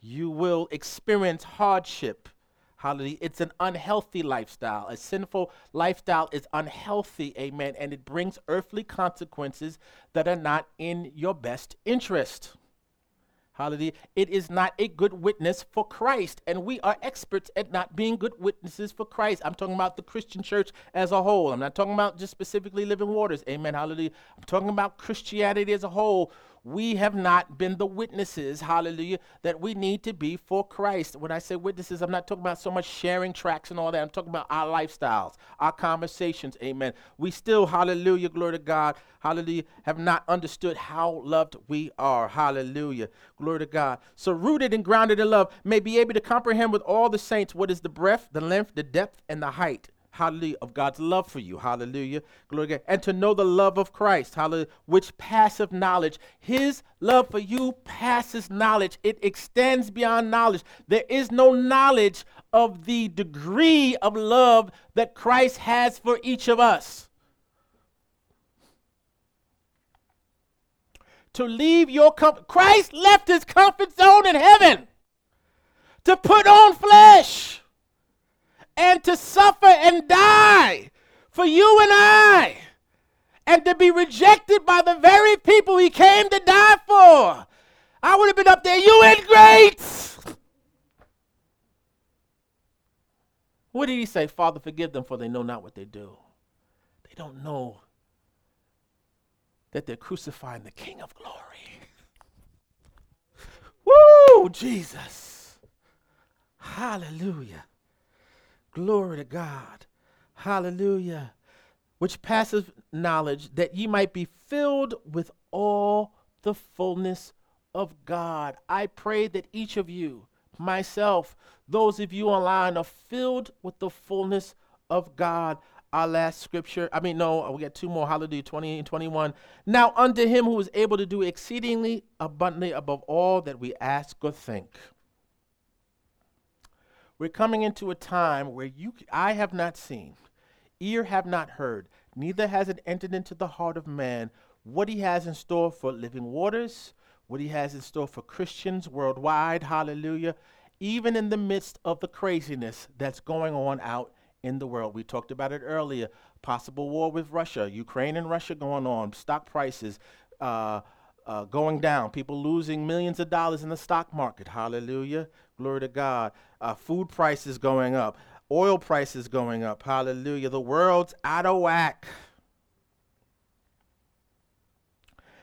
Speaker 2: You will experience hardship. Hallelujah. It's an unhealthy lifestyle. A sinful lifestyle is unhealthy, amen, and it brings earthly consequences that are not in your best interest. Hallelujah. It is not a good witness for Christ. And we are experts at not being good witnesses for Christ. I'm talking about the Christian church as a whole. I'm not talking about just specifically living waters. Amen. Hallelujah. I'm talking about Christianity as a whole we have not been the witnesses, hallelujah, that we need to be for Christ. When I say witnesses, I'm not talking about so much sharing tracks and all that. I'm talking about our lifestyles, our conversations, amen. We still, hallelujah, glory to God, hallelujah, have not understood how loved we are, hallelujah, glory to God. So, rooted and grounded in love, may be able to comprehend with all the saints what is the breadth, the length, the depth, and the height hallelujah, of God's love for you, hallelujah, glory to God, and to know the love of Christ, hallelujah, which passive knowledge. His love for you passes knowledge, it extends beyond knowledge. There is no knowledge of the degree of love that Christ has for each of us. To leave your comfort, Christ left his comfort zone in heaven to put on flesh and to suffer and die for you and I, and to be rejected by the very people he came to die for. I would have been up there, you ingrates! What did he say? Father, forgive them, for they know not what they do. They don't know that they're crucifying the King of glory. Woo, Jesus. Hallelujah. Glory to God. Hallelujah. Which passes knowledge, that ye might be filled with all the fullness of God. I pray that each of you myself. Those of you online are filled with the fullness of God. Our last scripture, I mean, no, we got two more. Hallelujah, 20 and 21. Now, unto him who is able to do exceedingly abundantly above all that we ask or think. We're coming into a time where you, I have not seen, ear have not heard, neither has it entered into the heart of man what he has in store for living waters, what he has in store for Christians worldwide. Hallelujah. Even in the midst of the craziness that's going on out in the world. We talked about it earlier. Possible war with Russia, Ukraine and Russia going on, stock prices uh, uh, going down, people losing millions of dollars in the stock market. Hallelujah. Glory to God. Uh, food prices going up, oil prices going up. Hallelujah. The world's out of whack.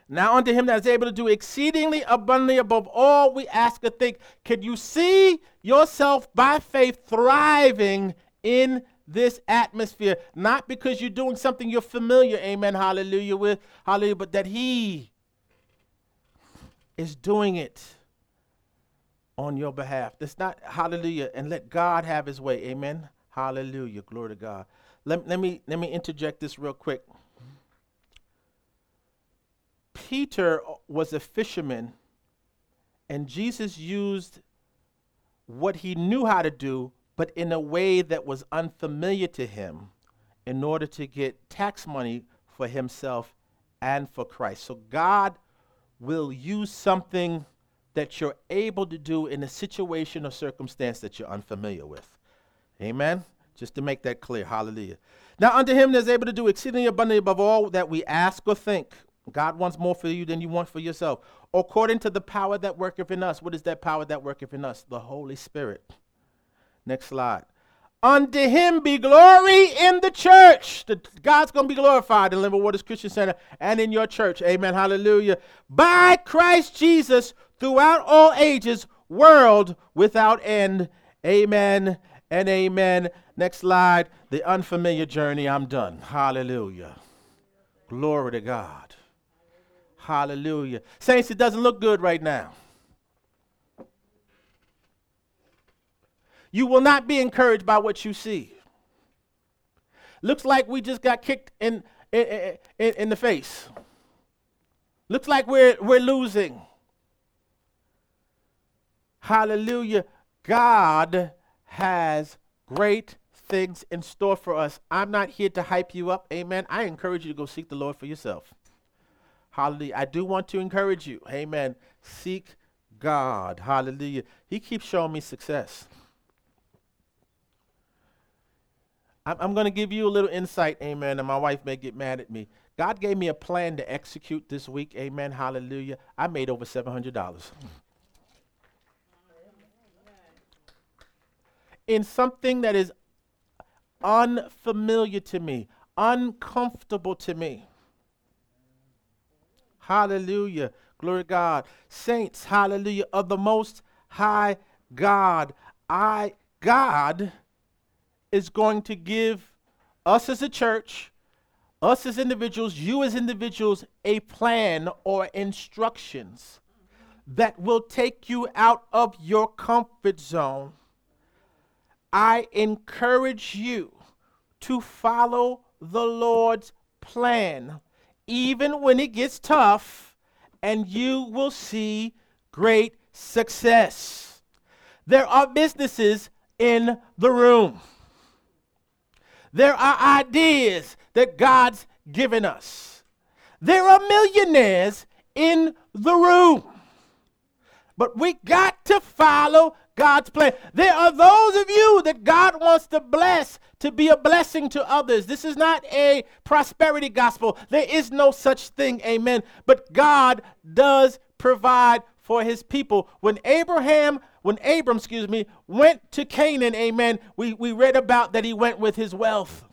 Speaker 2: Now unto him that is able to do exceedingly abundantly above all we ask or think. Can you see yourself by faith thriving in this atmosphere? Not because you're doing something you're familiar, amen, hallelujah, with, hallelujah, but that he is doing it on your behalf. That's not hallelujah, and let God have his way, amen. Hallelujah. Glory to God. Let, let me let me interject this real quick. Peter was a fisherman, and Jesus used what he knew how to do, but in a way that was unfamiliar to him, in order to get tax money for himself and for Christ. So God will use something that you're able to do in a situation or circumstance that you're unfamiliar with. Amen? Just to make that clear. Hallelujah. Now, unto him that is able to do exceedingly abundantly above all that we ask or think God wants more for you than you want for yourself. According to the power that worketh in us. What is that power that worketh in us? The Holy Spirit. Next slide. Unto him be glory in the church. The, God's going to be glorified in Living Waters Christian Center and in your church. Amen. Hallelujah. By Christ Jesus throughout all ages, world without end. Amen and amen. Next slide. The unfamiliar journey. I'm done. Hallelujah. Glory to God. Hallelujah. Saints, it doesn't look good right now. You will not be encouraged by what you see. Looks like we just got kicked in, in, in, in the face. Looks like we're, we're losing. Hallelujah. God has great things in store for us. I'm not here to hype you up. Amen. I encourage you to go seek the Lord for yourself. Hallelujah. I do want to encourage you. Amen. Seek God. Hallelujah. He keeps showing me success. I'm, going to give you a little insight. Amen. And my wife may get mad at me. God gave me a plan to execute this week. Amen. Hallelujah. I made over $700. In something that is unfamiliar to me, uncomfortable to me. Hallelujah. Glory God. Saints, hallelujah, of the most high God. I God is going to give us as a church, us as individuals, you as individuals, a plan or instructions that will take you out of your comfort zone. I encourage you to follow the Lord's plan even when it gets tough, and you will see great success. There are businesses in the room. There are ideas that God's given us. There are millionaires in the room. But we got to follow God's plan. There are those of you that God wants to bless to be a blessing to others. This is not a prosperity gospel. There is no such thing, amen. But God does provide for his people. When Abraham, when Abram, excuse me, went to Canaan, amen, we, we read about that he went with his wealth.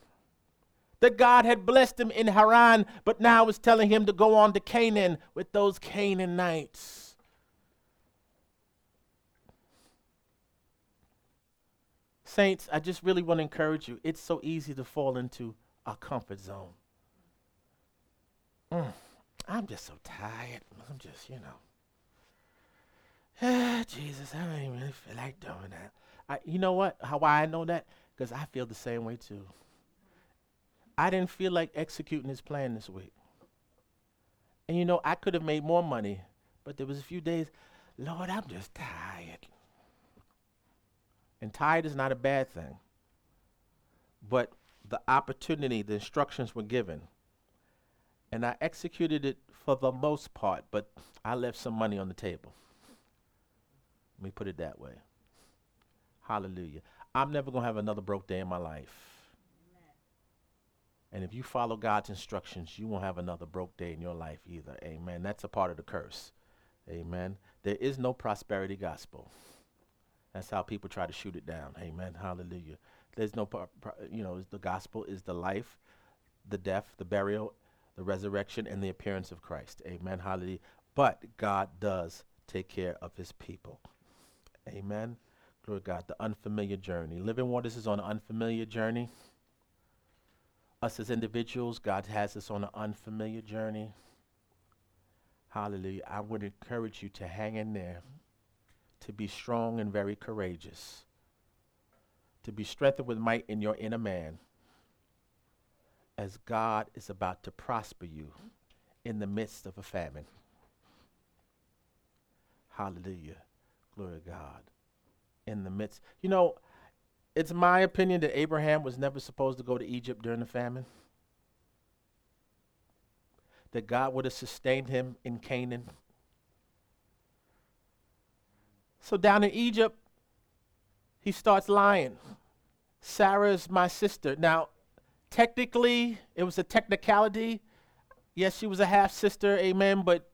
Speaker 2: That God had blessed him in Haran, but now was telling him to go on to Canaan with those Canaanites. Saints, I just really want to encourage you. It's so easy to fall into a comfort zone. Mm, I'm just so tired. I'm just, you know. Jesus, I don't even really feel like doing that. I, you know what? How why I know that? Because I feel the same way too. I didn't feel like executing his plan this week. And you know, I could have made more money, but there was a few days, Lord, I'm just tired. And tired is not a bad thing. But the opportunity, the instructions were given. And I executed it for the most part, but I left some money on the table. Let me put it that way. Hallelujah. I'm never going to have another broke day in my life. And if you follow God's instructions, you won't have another broke day in your life either. Amen. That's a part of the curse. Amen. There is no prosperity gospel. That's how people try to shoot it down. Amen. Hallelujah. There's no, par- par- you know, the gospel is the life, the death, the burial, the resurrection, and the appearance of Christ. Amen. Hallelujah. But God does take care of his people. Amen. Glory God. The unfamiliar journey. Living Waters is on an unfamiliar journey. Us as individuals, God has us on an unfamiliar journey. Hallelujah. I would encourage you to hang in there, to be strong and very courageous, to be strengthened with might in your inner man, as God is about to prosper you in the midst of a famine. Hallelujah. Glory to God. In the midst. You know, it's my opinion that Abraham was never supposed to go to Egypt during the famine. That God would have sustained him in Canaan. So down in Egypt, he starts lying. Sarah is my sister. Now, technically, it was a technicality. Yes, she was a half sister, amen, but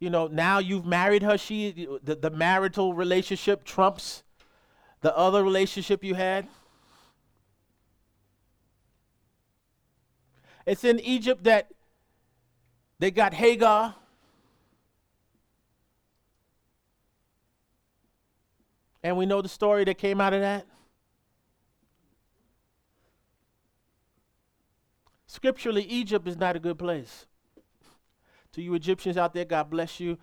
Speaker 2: you know, now you've married her, she the, the marital relationship trumps the other relationship you had? It's in Egypt that they got Hagar. And we know the story that came out of that. Scripturally, Egypt is not a good place. To you Egyptians out there, God bless you.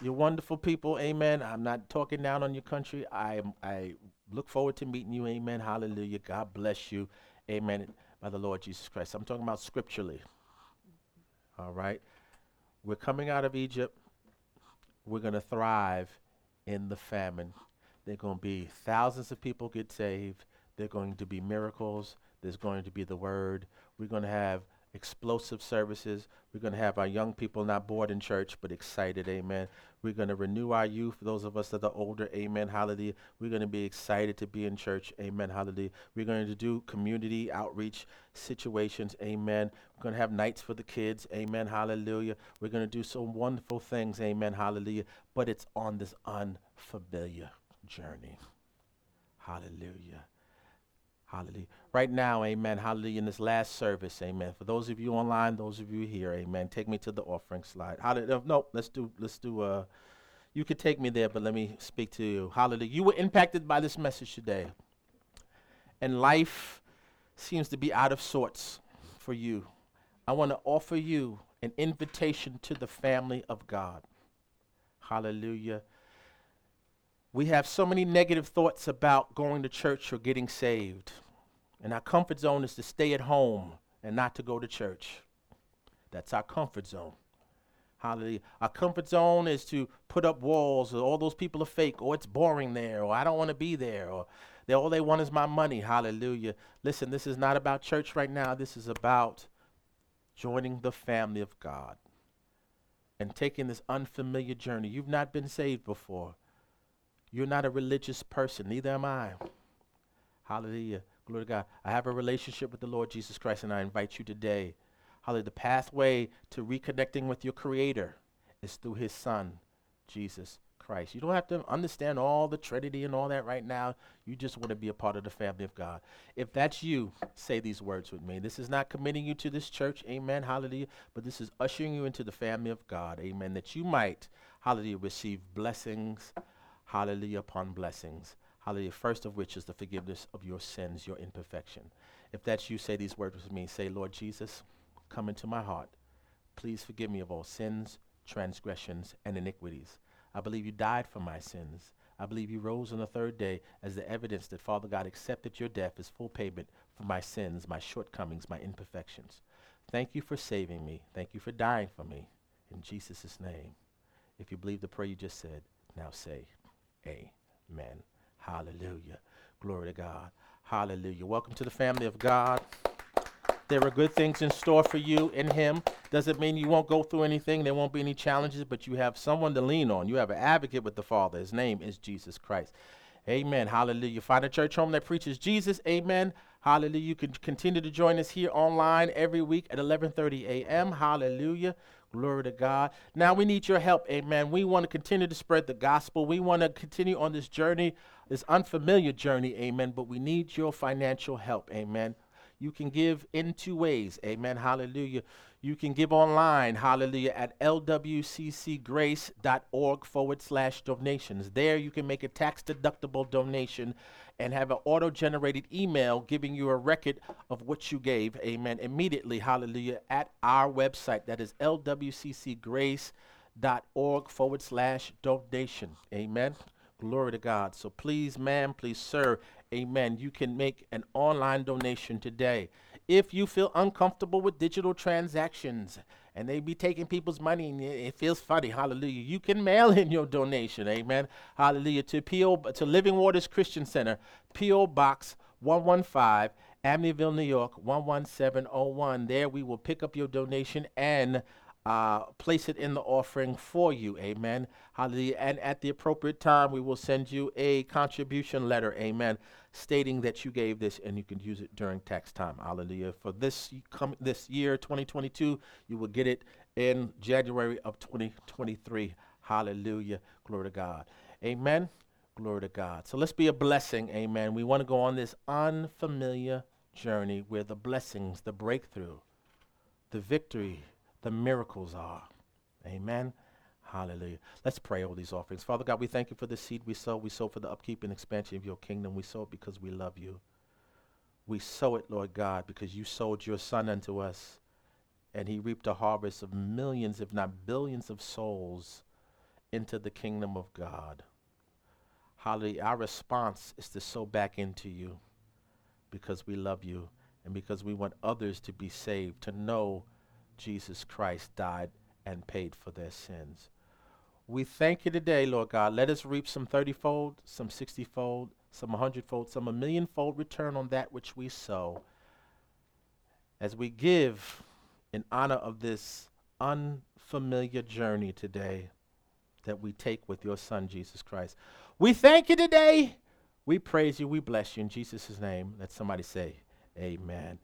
Speaker 2: You're wonderful people. Amen. I'm not talking down on your country. I I look forward to meeting you. Amen. Hallelujah. God bless you. Amen. By the Lord Jesus Christ. I'm talking about scripturally. All right. We're coming out of Egypt. We're going to thrive in the famine. There are going to be thousands of people get saved. There are going to be miracles. There's going to be the word. We're going to have explosive services. We're going to have our young people not bored in church, but excited. Amen. We're going to renew our youth. Those of us that are older, amen. Hallelujah. We're going to be excited to be in church. Amen. Hallelujah. We're going to do community outreach situations. Amen. We're going to have nights for the kids. Amen. Hallelujah. We're going to do some wonderful things. Amen. Hallelujah. But it's on this unfamiliar journey. Hallelujah. Hallelujah. Right now, amen. Hallelujah. In this last service, amen. For those of you online, those of you here, amen. Take me to the offering slide. Hallelujah. No, let's do, let's do, uh, you could take me there, but let me speak to you. Hallelujah. You were impacted by this message today. And life seems to be out of sorts for you. I want to offer you an invitation to the family of God. Hallelujah. We have so many negative thoughts about going to church or getting saved. And our comfort zone is to stay at home and not to go to church. That's our comfort zone. Hallelujah. Our comfort zone is to put up walls, or all those people are fake, or it's boring there, or I don't want to be there, or they, all they want is my money. Hallelujah. Listen, this is not about church right now. This is about joining the family of God and taking this unfamiliar journey. You've not been saved before. You're not a religious person, neither am I. Hallelujah. Glory to God. I have a relationship with the Lord Jesus Christ, and I invite you today. Hallelujah. The pathway to reconnecting with your Creator is through His Son, Jesus Christ. You don't have to understand all the Trinity and all that right now. You just want to be a part of the family of God. If that's you, say these words with me. This is not committing you to this church, amen, hallelujah, but this is ushering you into the family of God, amen, that you might, hallelujah, receive blessings, hallelujah, upon blessings. Hallelujah. First of which is the forgiveness of your sins, your imperfection. If that's you, say these words with me. Say, Lord Jesus, come into my heart. Please forgive me of all sins, transgressions, and iniquities. I believe you died for my sins. I believe you rose on the third day as the evidence that Father God accepted your death as full payment for my sins, my shortcomings, my imperfections. Thank you for saving me. Thank you for dying for me. In Jesus' name. If you believe the prayer you just said, now say, Amen. Hallelujah. Glory to God. Hallelujah. Welcome to the family of God. There are good things in store for you in Him. Doesn't mean you won't go through anything. There won't be any challenges, but you have someone to lean on. You have an advocate with the Father. His name is Jesus Christ. Amen. Hallelujah. Find a church home that preaches Jesus. Amen. Hallelujah. You can continue to join us here online every week at 11:30 a.m. Hallelujah. Glory to God. Now we need your help. Amen. We want to continue to spread the gospel. We want to continue on this journey, this unfamiliar journey. Amen. But we need your financial help. Amen. You can give in two ways. Amen. Hallelujah. You can give online, hallelujah, at lwccgrace.org forward slash donations. There you can make a tax deductible donation and have an auto generated email giving you a record of what you gave, amen, immediately, hallelujah, at our website. That is lwccgrace.org forward slash donation, amen. Glory to God. So please, ma'am, please, sir, amen, you can make an online donation today. If you feel uncomfortable with digital transactions, and they be taking people's money and it feels funny. Hallelujah. You can mail in your donation. Amen. Hallelujah. To PO to Living Waters Christian Center, PO Box 115, Amityville, New York 11701. There we will pick up your donation and uh, place it in the offering for you. Amen. Hallelujah. And at the appropriate time, we will send you a contribution letter. Amen. Stating that you gave this and you can use it during tax time. Hallelujah. For this come this year, 2022, you will get it in January of 2023. Hallelujah. Glory to God. Amen. Glory to God. So let's be a blessing. Amen. We want to go on this unfamiliar journey where the blessings, the breakthrough, the victory, the miracles are. Amen. Hallelujah. Let's pray over these offerings. Father God, we thank you for the seed we sow. We sow for the upkeep and expansion of your kingdom. We sow it because we love you. We sow it, Lord God, because you sowed your son unto us, and he reaped a harvest of millions, if not billions, of souls into the kingdom of God. Hallelujah. Our response is to sow back into you because we love you and because we want others to be saved, to know Jesus Christ died and paid for their sins. We thank you today, Lord God. Let us reap some 30 fold, some 60 fold, some 100 fold, some a million fold return on that which we sow as we give in honor of this unfamiliar journey today that we take with your Son, Jesus Christ. We thank you today. We praise you. We bless you in Jesus' name. Let somebody say, Amen.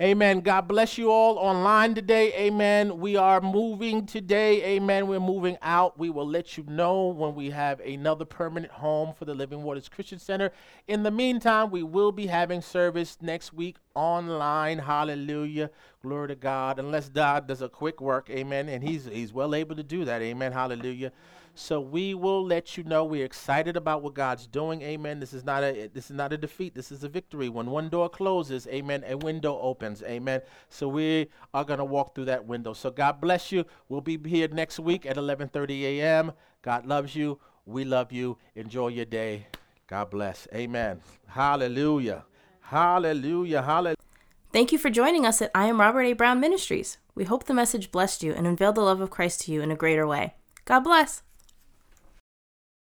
Speaker 2: Amen. God bless you all online today. Amen. We are moving today. Amen. We're moving out. We will let you know when we have another permanent home for the Living Waters Christian Center. In the meantime, we will be having service next week online. Hallelujah. Glory to God. Unless God does a quick work. Amen. And He's He's well able to do that. Amen. Hallelujah. So we will let you know we're excited about what God's doing. Amen. This is not a this is not a defeat. This is a victory. When one door closes, amen, a window opens. Amen. So we are going to walk through that window. So God bless you. We'll be here next week at 11:30 a.m. God loves you. We love you. Enjoy your day. God bless. Amen. Hallelujah. Hallelujah. Hallelujah.
Speaker 1: Thank you for joining us at I Am Robert A. Brown Ministries. We hope the message blessed you and unveiled the love of Christ to you in a greater way. God bless.